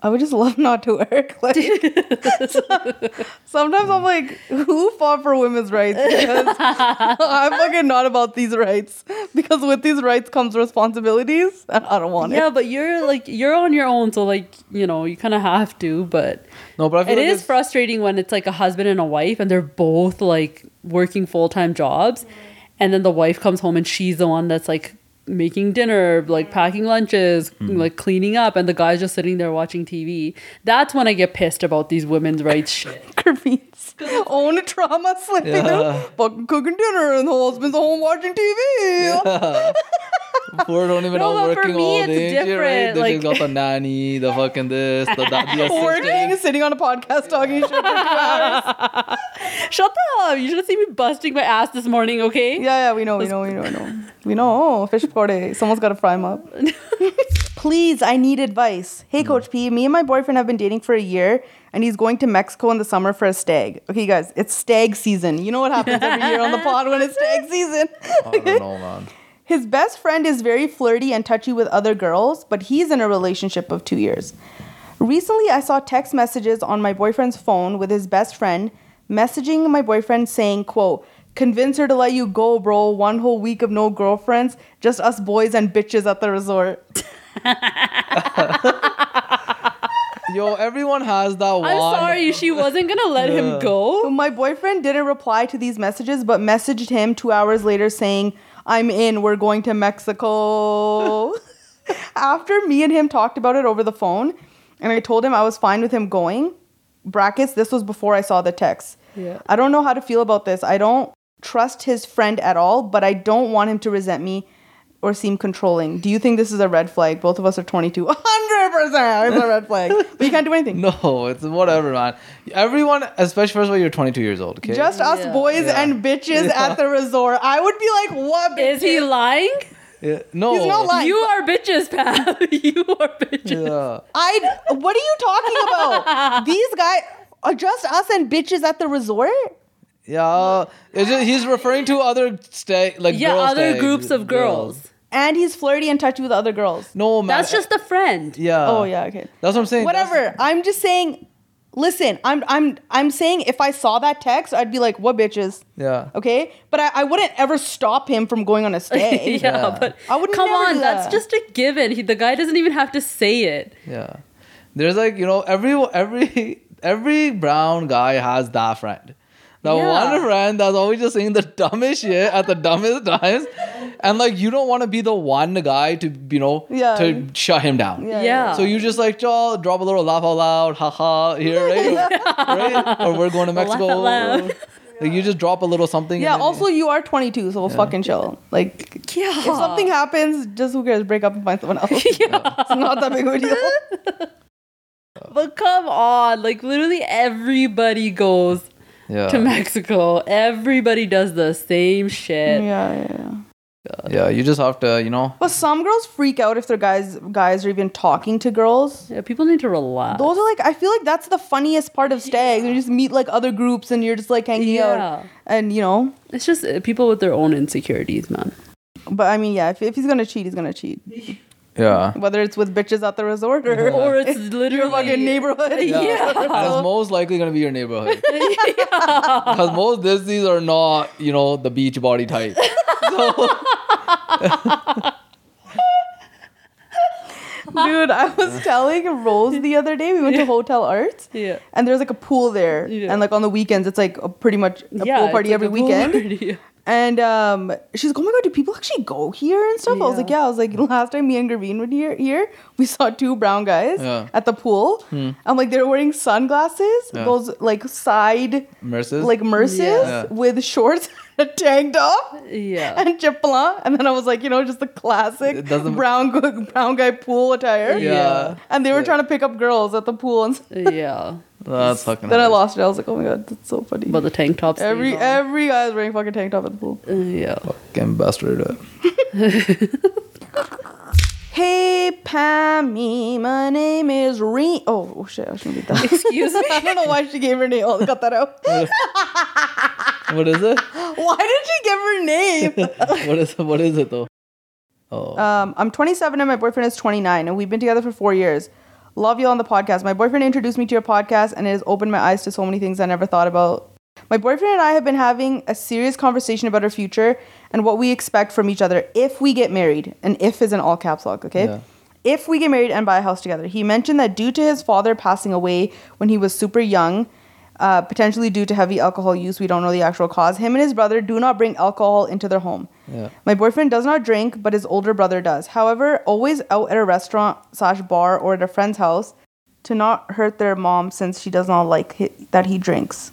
I would just love <laughs> not to work. <laughs> Like <laughs> sometimes I'm like, who fought for women's rights? Because I'm fucking not about these rights. Because with these rights comes responsibilities, and I don't want Yeah, it. Yeah, but you're like you're on your own, so like you know you kind of have to. But No, but I feel it like is it's- frustrating when it's like a husband and a wife, and they're both like working full time jobs, and then the wife comes home and she's the one that's like making dinner, like packing lunches, hmm. like cleaning up, and the guy's just sitting there watching TV. That's when I get pissed about these women's rights <laughs> shit. Kermit's own trauma slipping Yeah. fucking cooking dinner, and the husband's home watching TV. Poor don't even No, know but for working me, all it's day. and shit, right? different, Then she's like- got the nanny, the fucking this, the that, the <laughs> Working, sitting on a podcast talking shit for two hours. <laughs> Shut the hell up! You should have seen me busting my ass this morning. Okay. Yeah, yeah, we know, we know, we know, we know. We know. Fish pakode. Someone's got to fry them up. <laughs> Please, I need advice. Hey, Coach P, me and my boyfriend have been dating for a year, and he's going to Mexico in the summer for a stag. Okay, guys, it's stag season. You know what happens every year on the pod when it's stag <laughs> season. Don't know. <laughs> His best friend is very flirty and touchy with other girls, but he's in a relationship of two years. Recently, I saw text messages on my boyfriend's phone with his best friend messaging my boyfriend saying, quote, convince her to let you go, bro. One whole week of no girlfriends, just us boys and bitches at the resort. <laughs> Yo, everyone has that one. I'm sorry, she wasn't gonna let him go. My boyfriend didn't reply to these messages, but messaged him two hours later saying, I'm in, we're going to Mexico. After me and him talked about it over the phone, and I told him I was fine with him going, brackets, this was before I saw the text. Yeah. I don't know how to feel about this. I don't trust his friend at all, but I don't want him to resent me or seem controlling. Do you think this is a red flag? Both of us are 22. <laughs> 100% it's a red flag. But you can't do anything. <laughs> No, it's whatever, man. Everyone, especially first of all, you're 22 years old, okay? Just us Yeah. boys Yeah. and bitches at the resort. I would be like, what? Is he lying? Yeah, no. He's not lying. You are bitches, pal. <laughs> you are bitches. Yeah. I. What are you talking about? These guys are uh, just us and bitches at the resort. Yeah, uh, it's just, he's referring to other stay like Yeah, girl other stags, groups of girls. And he's flirty and touchy with other girls. No, man. That's just a friend. yeah. oh yeah, okay. That's what I'm saying. That's- Whatever. I'm just saying. Listen, I'm I'm I'm saying if I saw that text, I'd be like, what bitches? Yeah. Okay, but I, I wouldn't ever stop him from going on a <laughs> stay. yeah, Yeah. but I would come never on, do that's that. just a given. He, the guy doesn't even have to say it. Yeah. There's like you know every every every brown guy has that friend. The Yeah. one friend that's always just saying the dumbest shit at the dumbest times, and like you don't want to be the one guy to you know Yeah. to shut him down. Yeah, Yeah. So you just like "Jaw, drop a little laugh out loud, haha, here, right? <laughs> right? Or we're going to Mexico. out. Like you just drop a little something. Yeah. Also, you are 22, so we'll fucking chill. Like, Yeah. if something happens, just who cares? Break up and find someone else. <laughs> yeah. It's not that big of a deal. <laughs> But come on, like literally everybody goes yeah. to <laughs> Mexico. Everybody does the same shit. Yeah, yeah, yeah. yeah, you just have to, you know. But some girls freak out if their guys guys are even talking to girls. Yeah, people need to relax. Those are like I feel like that's the funniest part of stags. You just meet like other groups and you're just like hanging Yeah. out. And you know, It's just uh, people with their own insecurities, man. but I mean, yeah, if, if he's gonna cheat, he's gonna cheat. <laughs> Yeah. Whether it's with bitches at the resort or, Or <laughs> it's your literally fucking neighborhood. <laughs> Yeah. That's most likely gonna be your neighborhood. <laughs> Because most desis are not, you know, the beach body type. Dude, I was telling Rose the other day, we went to Hotel Arts. Yeah. And there's like a pool there. Yeah. And like on the weekends, it's like a pretty much a Yeah, pool party like every a pool weekend. party. And um, she's like, "Oh my god, do people actually go here and stuff?" I was like, "Yeah." I was like, <laughs> "Last time me and Graveen were here, here we saw two brown guys Yeah. at the pool. I'm like, they're wearing sunglasses, Yeah. those like side Merces? like merces Yeah. with shorts, <laughs> a tank top, Yeah. and chipla. And then I was like, you know, just the classic brown brown guy pool attire. Yeah. And they were trying to pick up girls at the pool, and yeah. That's fucking then I lost it. I was like, oh my god, that's so funny. But the tank tops. every stays on. every guy is wearing fucking tank top at the pool. Uh, yeah. Fucking bastard. <laughs> Hey, Pammy, my name is Reen. Oh, oh shit, I shouldn't read that. Excuse <laughs> me. I don't know why she gave her name. Oh, cut that out. <laughs> what is it? why did she give her name? What is what is it though? Oh. Um, I'm 27 and my boyfriend is 29, and we've been together for four years. Love you on the podcast. My boyfriend introduced me to your podcast, and it has opened my eyes to so many things I never thought about. My boyfriend and I have been having a serious conversation about our future and what we expect from each other if we get married. And if is in all caps lock, okay? Yeah. If we get married and buy a house together. He mentioned that due to his father passing away when he was super young, uh, potentially due to heavy alcohol use, we don't know the actual cause, him and his brother do not bring alcohol into their home. Yeah. My boyfriend does not drink, but his older brother does. However, always out at a restaurant slash bar or at a friend's house to not hurt their mom since she does not like hi- that he drinks.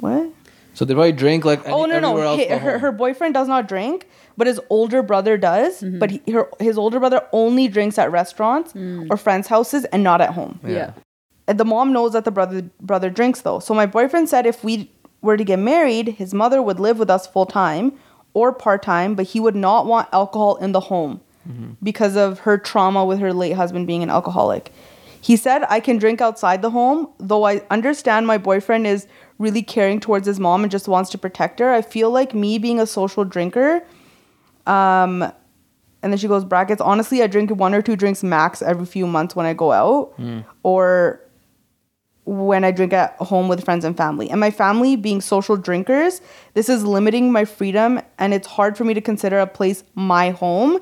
What? So they probably drink like any, oh no everywhere no! else Hi- her, her boyfriend does not drink, but his older brother does. But he, her, his older brother only drinks at restaurants or friends' houses and not at home. Yeah. And the mom knows that the brother brother drinks though. So my boyfriend said if we were to get married, his mother would live with us full time or part time, but he would not want alcohol in the home because of her trauma with her late husband being an alcoholic. He said I can drink outside the home, though I understand my boyfriend is really caring towards his mom and just wants to protect her. I feel like me being a social drinker um and then she goes brackets honestly i drink one or two drinks max every few months when i go out or when i drink at home with friends and family. And my family being social drinkers this is limiting my freedom and it's hard for me to consider a place my home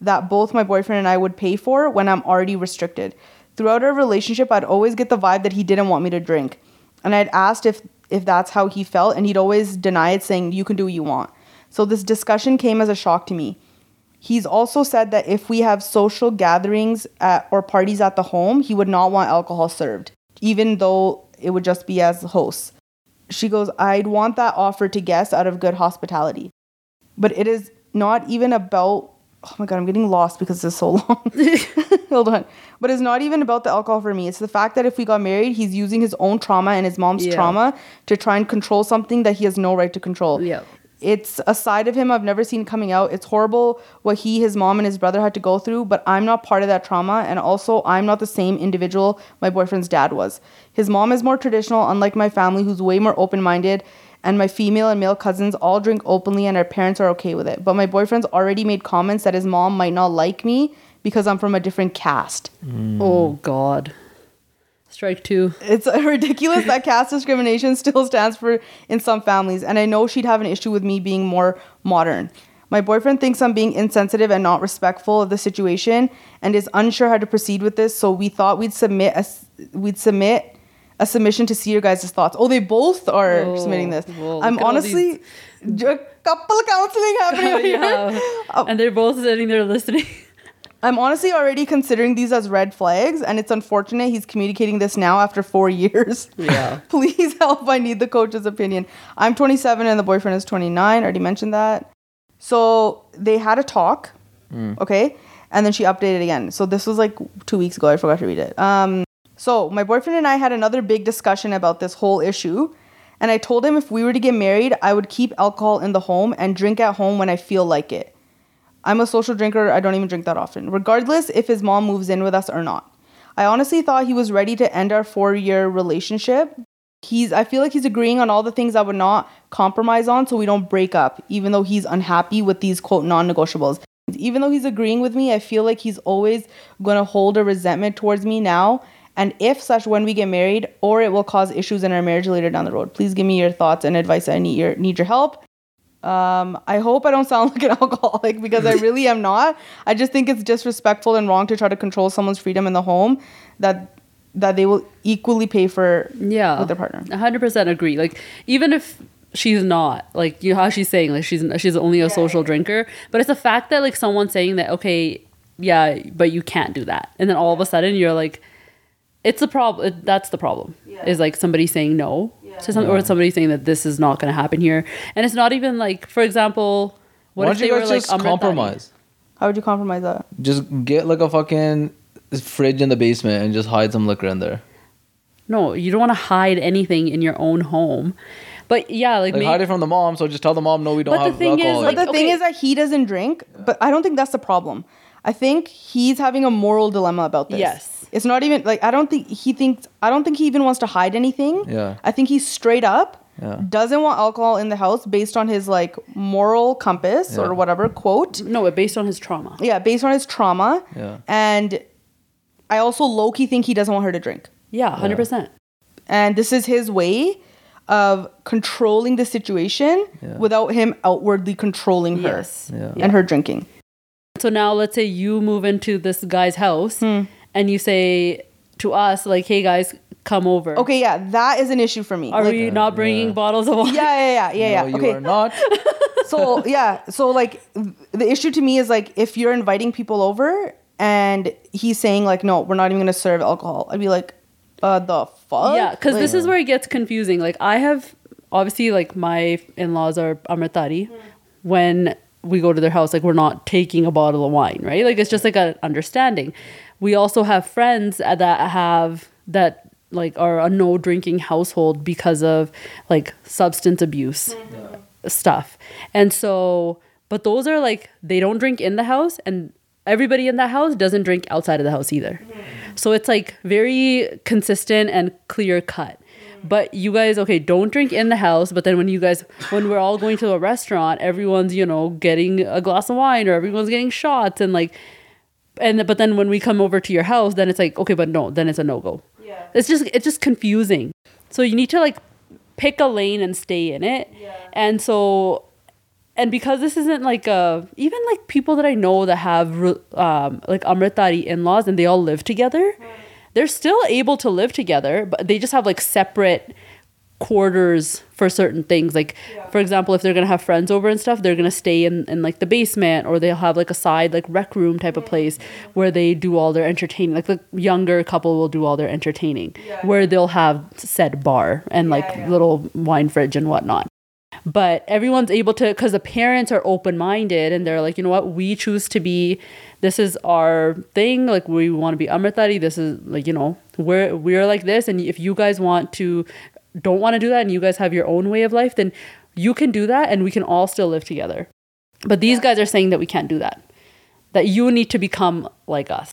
that both my boyfriend and i would pay for when i'm already restricted. Throughout our relationship i'd always get the vibe that he didn't want me to drink. And i'd asked if if that's how he felt and he'd always deny it saying you can do what you want. So this discussion came as a shock to me. He's also said that if we have social gatherings at, or parties at the home, he would not want alcohol served, even though it would just be as hosts. She goes, I'd want that offer to guests out of good hospitality. But it is not even about, oh my God, I'm getting lost because this is so <laughs> long. <laughs> Hold on. But it's not even about the alcohol for me. It's the fact that if we got married, he's using his own trauma and his mom's Yeah. trauma to try and control something that he has no right to control Yeah. It's a side of him I've never seen coming out. It's horrible what he, his mom, and his brother had to go through, but I'm not part of that trauma. And also, I'm not the same individual my boyfriend's dad was. His mom is more traditional, unlike my family, who's way more open minded. And my female and male cousins all drink openly, and our parents are okay with it. But my boyfriend's already made comments that his mom might not like me because I'm from a different caste. Mm. Oh God. Strike two. It's <laughs> ridiculous that caste discrimination still stands for in some families, and I know she'd have an issue with me being more modern. My boyfriend thinks I'm being insensitive and not respectful of the situation, and is unsure how to proceed with this. So we thought we'd submit a we'd submit a submission to see your guys' thoughts. Oh, they both are Oh, submitting this. well, I'm honestly a couple counseling <laughs> happening over here. yeah. Oh. And they're both sitting there listening. I'm honestly already considering these as red flags, and it's unfortunate he's communicating this now after four <laughs> years. Yeah. <laughs> Please help. I need the coach's opinion. I'm 27 and the boyfriend is 29. I Already mentioned that. So they had a talk, okay? And then she updated again. So this was like two weeks ago. I forgot to read it. Um, so my boyfriend and I had another big discussion about this whole issue. And I told him if we were to get married, I would keep alcohol in the home and drink at home when I feel like it. I'm a social drinker. I don't even drink that often, regardless if his mom moves in with us or not. I honestly thought he was ready to end our four year relationship. He's I feel like he's agreeing on all the things I would not compromise on so we don't break up, even though he's unhappy with these quote non negotiables. Even though he's agreeing with me, I feel like he's always to hold a resentment towards me now. And if such when we get married, or it will cause issues in our marriage later down the road. Please give me your thoughts and advice. I need your need your help. Um, I hope I don't sound <laughs> like an alcoholic because I really am not. I just think it's disrespectful and wrong to try to control someone's freedom in the home that that they will equally pay for yeah. with their partner. 100% agree. Like even if she's not like you know how she's saying like she's she's only a social drinker but it's the fact that like someone's saying that okay yeah but you can't do that. And then all of a sudden you're like it's the problem that's the problem is like somebody saying no to some, or somebody saying that this is not going to happen here and it's not even like for example what Why if don't they you were guys like just Amrit compromise? How would you compromise that? Just get like a fucking fridge in the basement and just hide some liquor in there. no you don't want to hide anything in your own home but yeah like, Like may- hide it from the mom, so just tell the mom no, we don't But the have thing is, alcohol. like- But the thing is that he doesn't drink, but I don't think that's the problem. I think he's having a moral dilemma about this. Yes. It's not even like I don't think he thinks I don't think he even wants to hide anything. Yeah. I think he's straight up Yeah. doesn't want alcohol in the house based on his like moral compass Yeah. or whatever quote. no but based on his trauma Yeah, based on his trauma. Yeah. And I also low key think he doesn't want her to drink. yeah 100% And this is his way of controlling the situation Yeah. without him outwardly controlling her Yeah. and her drinking. So now let's say you move into this guy's house Hmm. And you say to us like, "Hey guys, come over." Okay, yeah, that is an issue for me. Are Like, we not bringing Yeah. bottles of wine? yeah, yeah, yeah, yeah, yeah. no, you okay, are not. <laughs> so yeah, so like the issue to me is like if you're inviting people over and he's saying like, no, we're not even gonna serve alcohol. I'd be like, uh, the fuck. Yeah, because Like, this is where it gets confusing. Like I have obviously like my in-laws are Amritdhari. When we go to their house, like we're not taking a bottle of wine, right? Like it's just like an understanding. We also have friends uh, that have that like are a no drinking household because of like substance abuse mm-hmm. stuff. And so, but those are like they don't drink in the house and everybody in that house doesn't drink outside of the house either. Mm-hmm. So it's like very consistent and clear cut. Mm-hmm. But you guys, okay, don't drink in the house. But then when you guys, when we're all going to a restaurant, everyone's, you know, getting a glass of wine or everyone's getting shots and like, and but then when we come over to your house, then it's like, okay, but no, then it's a no go. Yeah. It's just, it's just confusing. So you need to like pick a lane and stay in it. Yeah. And so and because this isn't like a even like people that I know that have um, like Amritdhari in-laws and they all live together, they're still able to live together, but they just have like separate quarters for certain things. Like for example, if they're gonna have friends over and stuff, they're gonna stay in, in like the basement or they'll have like a side like rec room type of mm-hmm. place where they do all their entertaining. Like the younger couple will do all their entertaining, where they'll have said bar and like little wine fridge and whatnot. But everyone's able to because the parents are open-minded and they're like you know what? We choose to be this is our thing. Like we want to be amritdhari this is like you know we're we're like this. And if you guys want to don't want to do that and you guys have your own way of life then you can do that and we can all still live together. But these guys are saying that we can't do that that you need to become like us.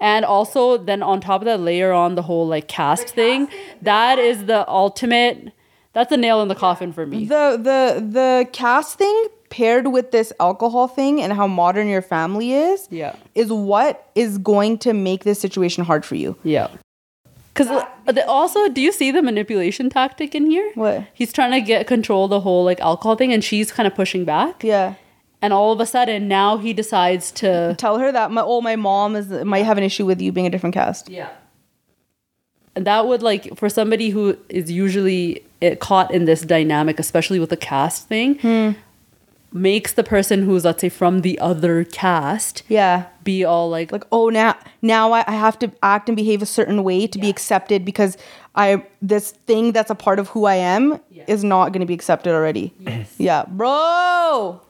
And also then on top of that layer on the whole like caste thing that is the ultimate that's the nail in the coffin for me. The the the caste thing paired with this alcohol thing and how modern your family is Yeah. is what is going to make this situation hard for you. Yeah. Because also, do you see the manipulation tactic in here? What? He's trying to get control of the whole like alcohol thing, and she's kind of pushing back. yeah And all of a sudden, now he decides to. tell her that my oh my mom is might have an issue with you being a different caste Yeah. And that would like for somebody who is usually eh, caught in this dynamic, especially with the caste thing, makes the person who's let's say from the other caste yeah. be all like, like oh now now I, I have to act and behave a certain way to be accepted because i this thing that's a part of who i am is not going to be accepted already. <clears throat> Yes. yeah. Bro!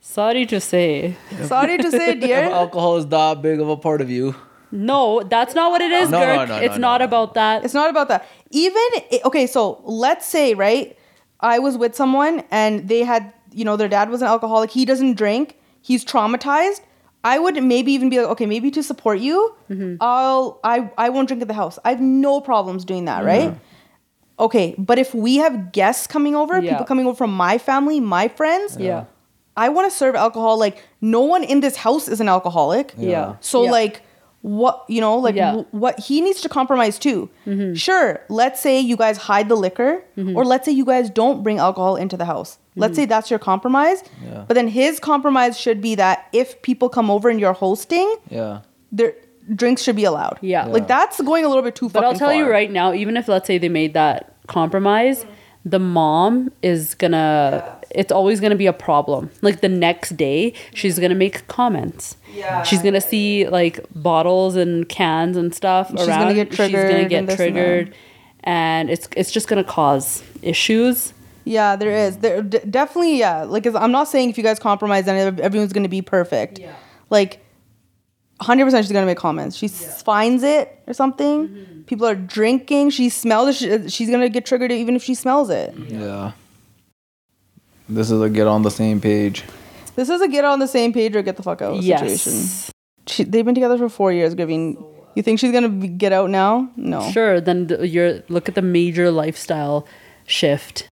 Sorry to say, <laughs> sorry to say <laughs> If dear alcohol is that big of a part of you, no, that's not what it is, No, no, Gurk. no, no, it's no, not no. about that. it's not about that. Even okay so let's say right i was with someone and they had you know their dad was an alcoholic he doesn't drink he's traumatized i would maybe even be like okay maybe to support you mm-hmm. i'll i i won't drink at the house i have no problems doing that right okay but if we have guests coming over Yeah. people coming over from my family my friends yeah. I want to serve alcohol. Like no one in this house is an alcoholic. Yeah. So Yeah. like what you know like Yeah. w- what he needs to compromise too. Mm-hmm. Sure, let's say you guys hide the liquor mm-hmm. or let's say you guys don't bring alcohol into the house. Let's say that's your compromise. Yeah. But then his compromise should be that if people come over and you're hosting, Yeah. their drinks should be allowed. Yeah. Like that's going a little bit too far. But I'll tell you right now, even if let's say they made that compromise, the mom is gonna it's always gonna be a problem. Like the next day, she's gonna make comments. Yeah. She's gonna see like bottles and cans and stuff She's around. gonna get triggered She's gonna triggered get and this and triggered. And it's it's just gonna cause issues. Yeah, there is. There d- definitely, yeah. Like, 'cause I'm not saying if you guys compromise, then everyone's gonna be perfect. Yeah. Like, 100 percent, she's gonna make comments. She s finds it or something. Mm-hmm. People are drinking. She smells it. She, she's gonna get triggered even if she smells it. Yeah. This is a get on the same page. This is a get on the same page or get the fuck out situation. Yes. She, they've been together for four years. Giving. You think she's gonna be, get out now? No. Sure, then the, you're look at the major lifestyle shift.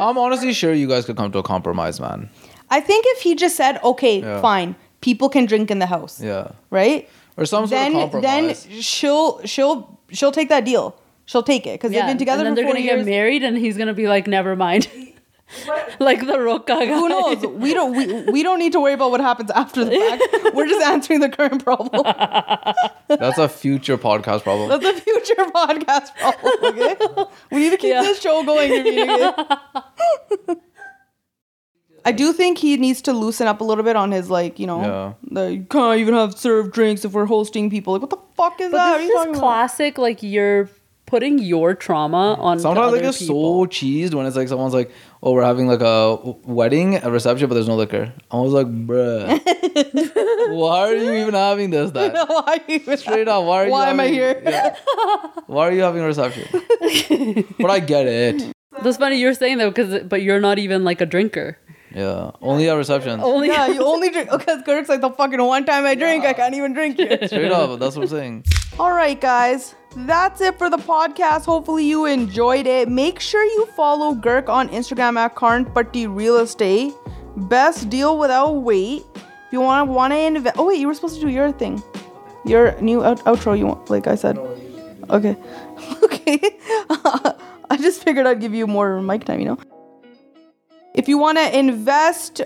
I'm honestly sure you guys could come to a compromise, man. I think if he just said, "Okay, Yeah. fine, people can drink in the house," Yeah. right? Or some sort then of then compromise. she'll she'll she'll take that deal. She'll take it because they've been together and then for they're four gonna years. get married, and he's gonna be like, "Never mind." <laughs> <laughs> like the Roca guy. Who knows? We don't we, we don't need to worry about what happens after the fact. We're just answering the current problem. <laughs> That's a future podcast problem. That's a future podcast problem. Okay, we need to keep Yeah. this show going. you're meeting it. I do think he needs to loosen up a little bit on his like you know Yeah. the you can't even have served drinks if we're hosting people. Like what the fuck is that? What are But you this talking is about? classic. Like you're putting your trauma on. Sometimes like other it's people. so cheesed when it's like someone's like, "Oh, we're having like a wedding, a reception, but there's no liquor." I was like, "Bruh, <laughs> why are you even having this? Then <laughs> Why, even- straight up, why are you? Why am I here? Yeah. Why are you having a reception? <laughs> but I get it. That's funny you're saying that because, but you're not even like a drinker. Yeah, only at receptions. <laughs> Only Yeah, you only drink because Gurk's like the fucking one time I drink, I can't even drink it. <laughs> Straight up, that's what I'm saying. All right, guys. That's it for the podcast. Hopefully, you enjoyed it. Make sure you follow Gurk on Instagram at Karan Bhatti Real Estate. Best deal without wait. If you want to want to invest, oh wait, you were supposed to do your thing, your new out- outro. You want, like I said. Okay, <laughs> okay. I just figured I'd give you more mic time. You know. If you want to invest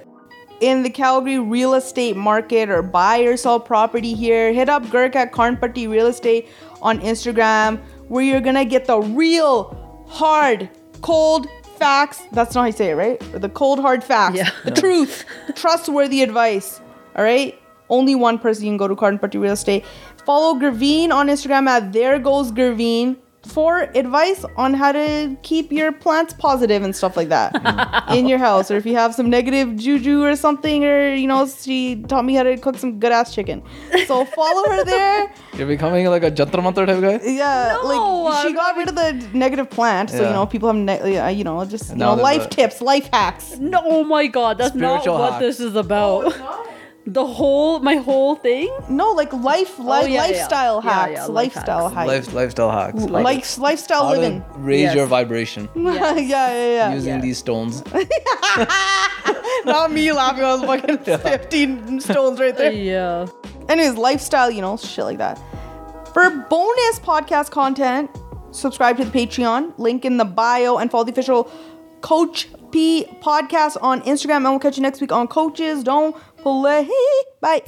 in the Calgary real estate market or buy or sell property here, hit up Gurk at Karan Bhatti Real Estate on Instagram, where you're gonna get the real, hard, cold facts. That's not how you say it, right? Or the cold, hard facts. Yeah. The truth, <laughs> trustworthy advice. All right. Only one person you can go to Karan Bhatti Real Estate. Follow Graveen on Instagram at There Goes Graveen for advice on how to keep your plants positive and stuff like that mm. in your house. Or if you have some negative juju or something, or you know, she taught me how to cook some good ass chicken. So follow her there. <laughs> You're becoming like a jantar mantar type guy. Yeah, No, like she I'm got rid of the negative plant, so you know people have, ne- you know, just you know, life a- tips, life hacks. No, oh my god, that's Spiritual not what hacks. this is about. The whole, my whole thing. No, like life, oh, li- Oh, yeah, yeah. lifestyle Yeah, hacks, yeah, life lifestyle hacks. hacks, Life, lifestyle hacks. Like- life, lifestyle How to living. raise Yes. your vibration <laughs> yeah, yeah, yeah. using Yeah. these stones. <laughs> Not me laughing. I was fucking <laughs> 15 stones right there. Yeah. Anyways, lifestyle, you know, shit like that. For bonus podcast content, subscribe to the Patreon, link in the bio, and follow the official Coach P podcast on Instagram. And we'll catch you next week on Coaches Don't Play. Bye.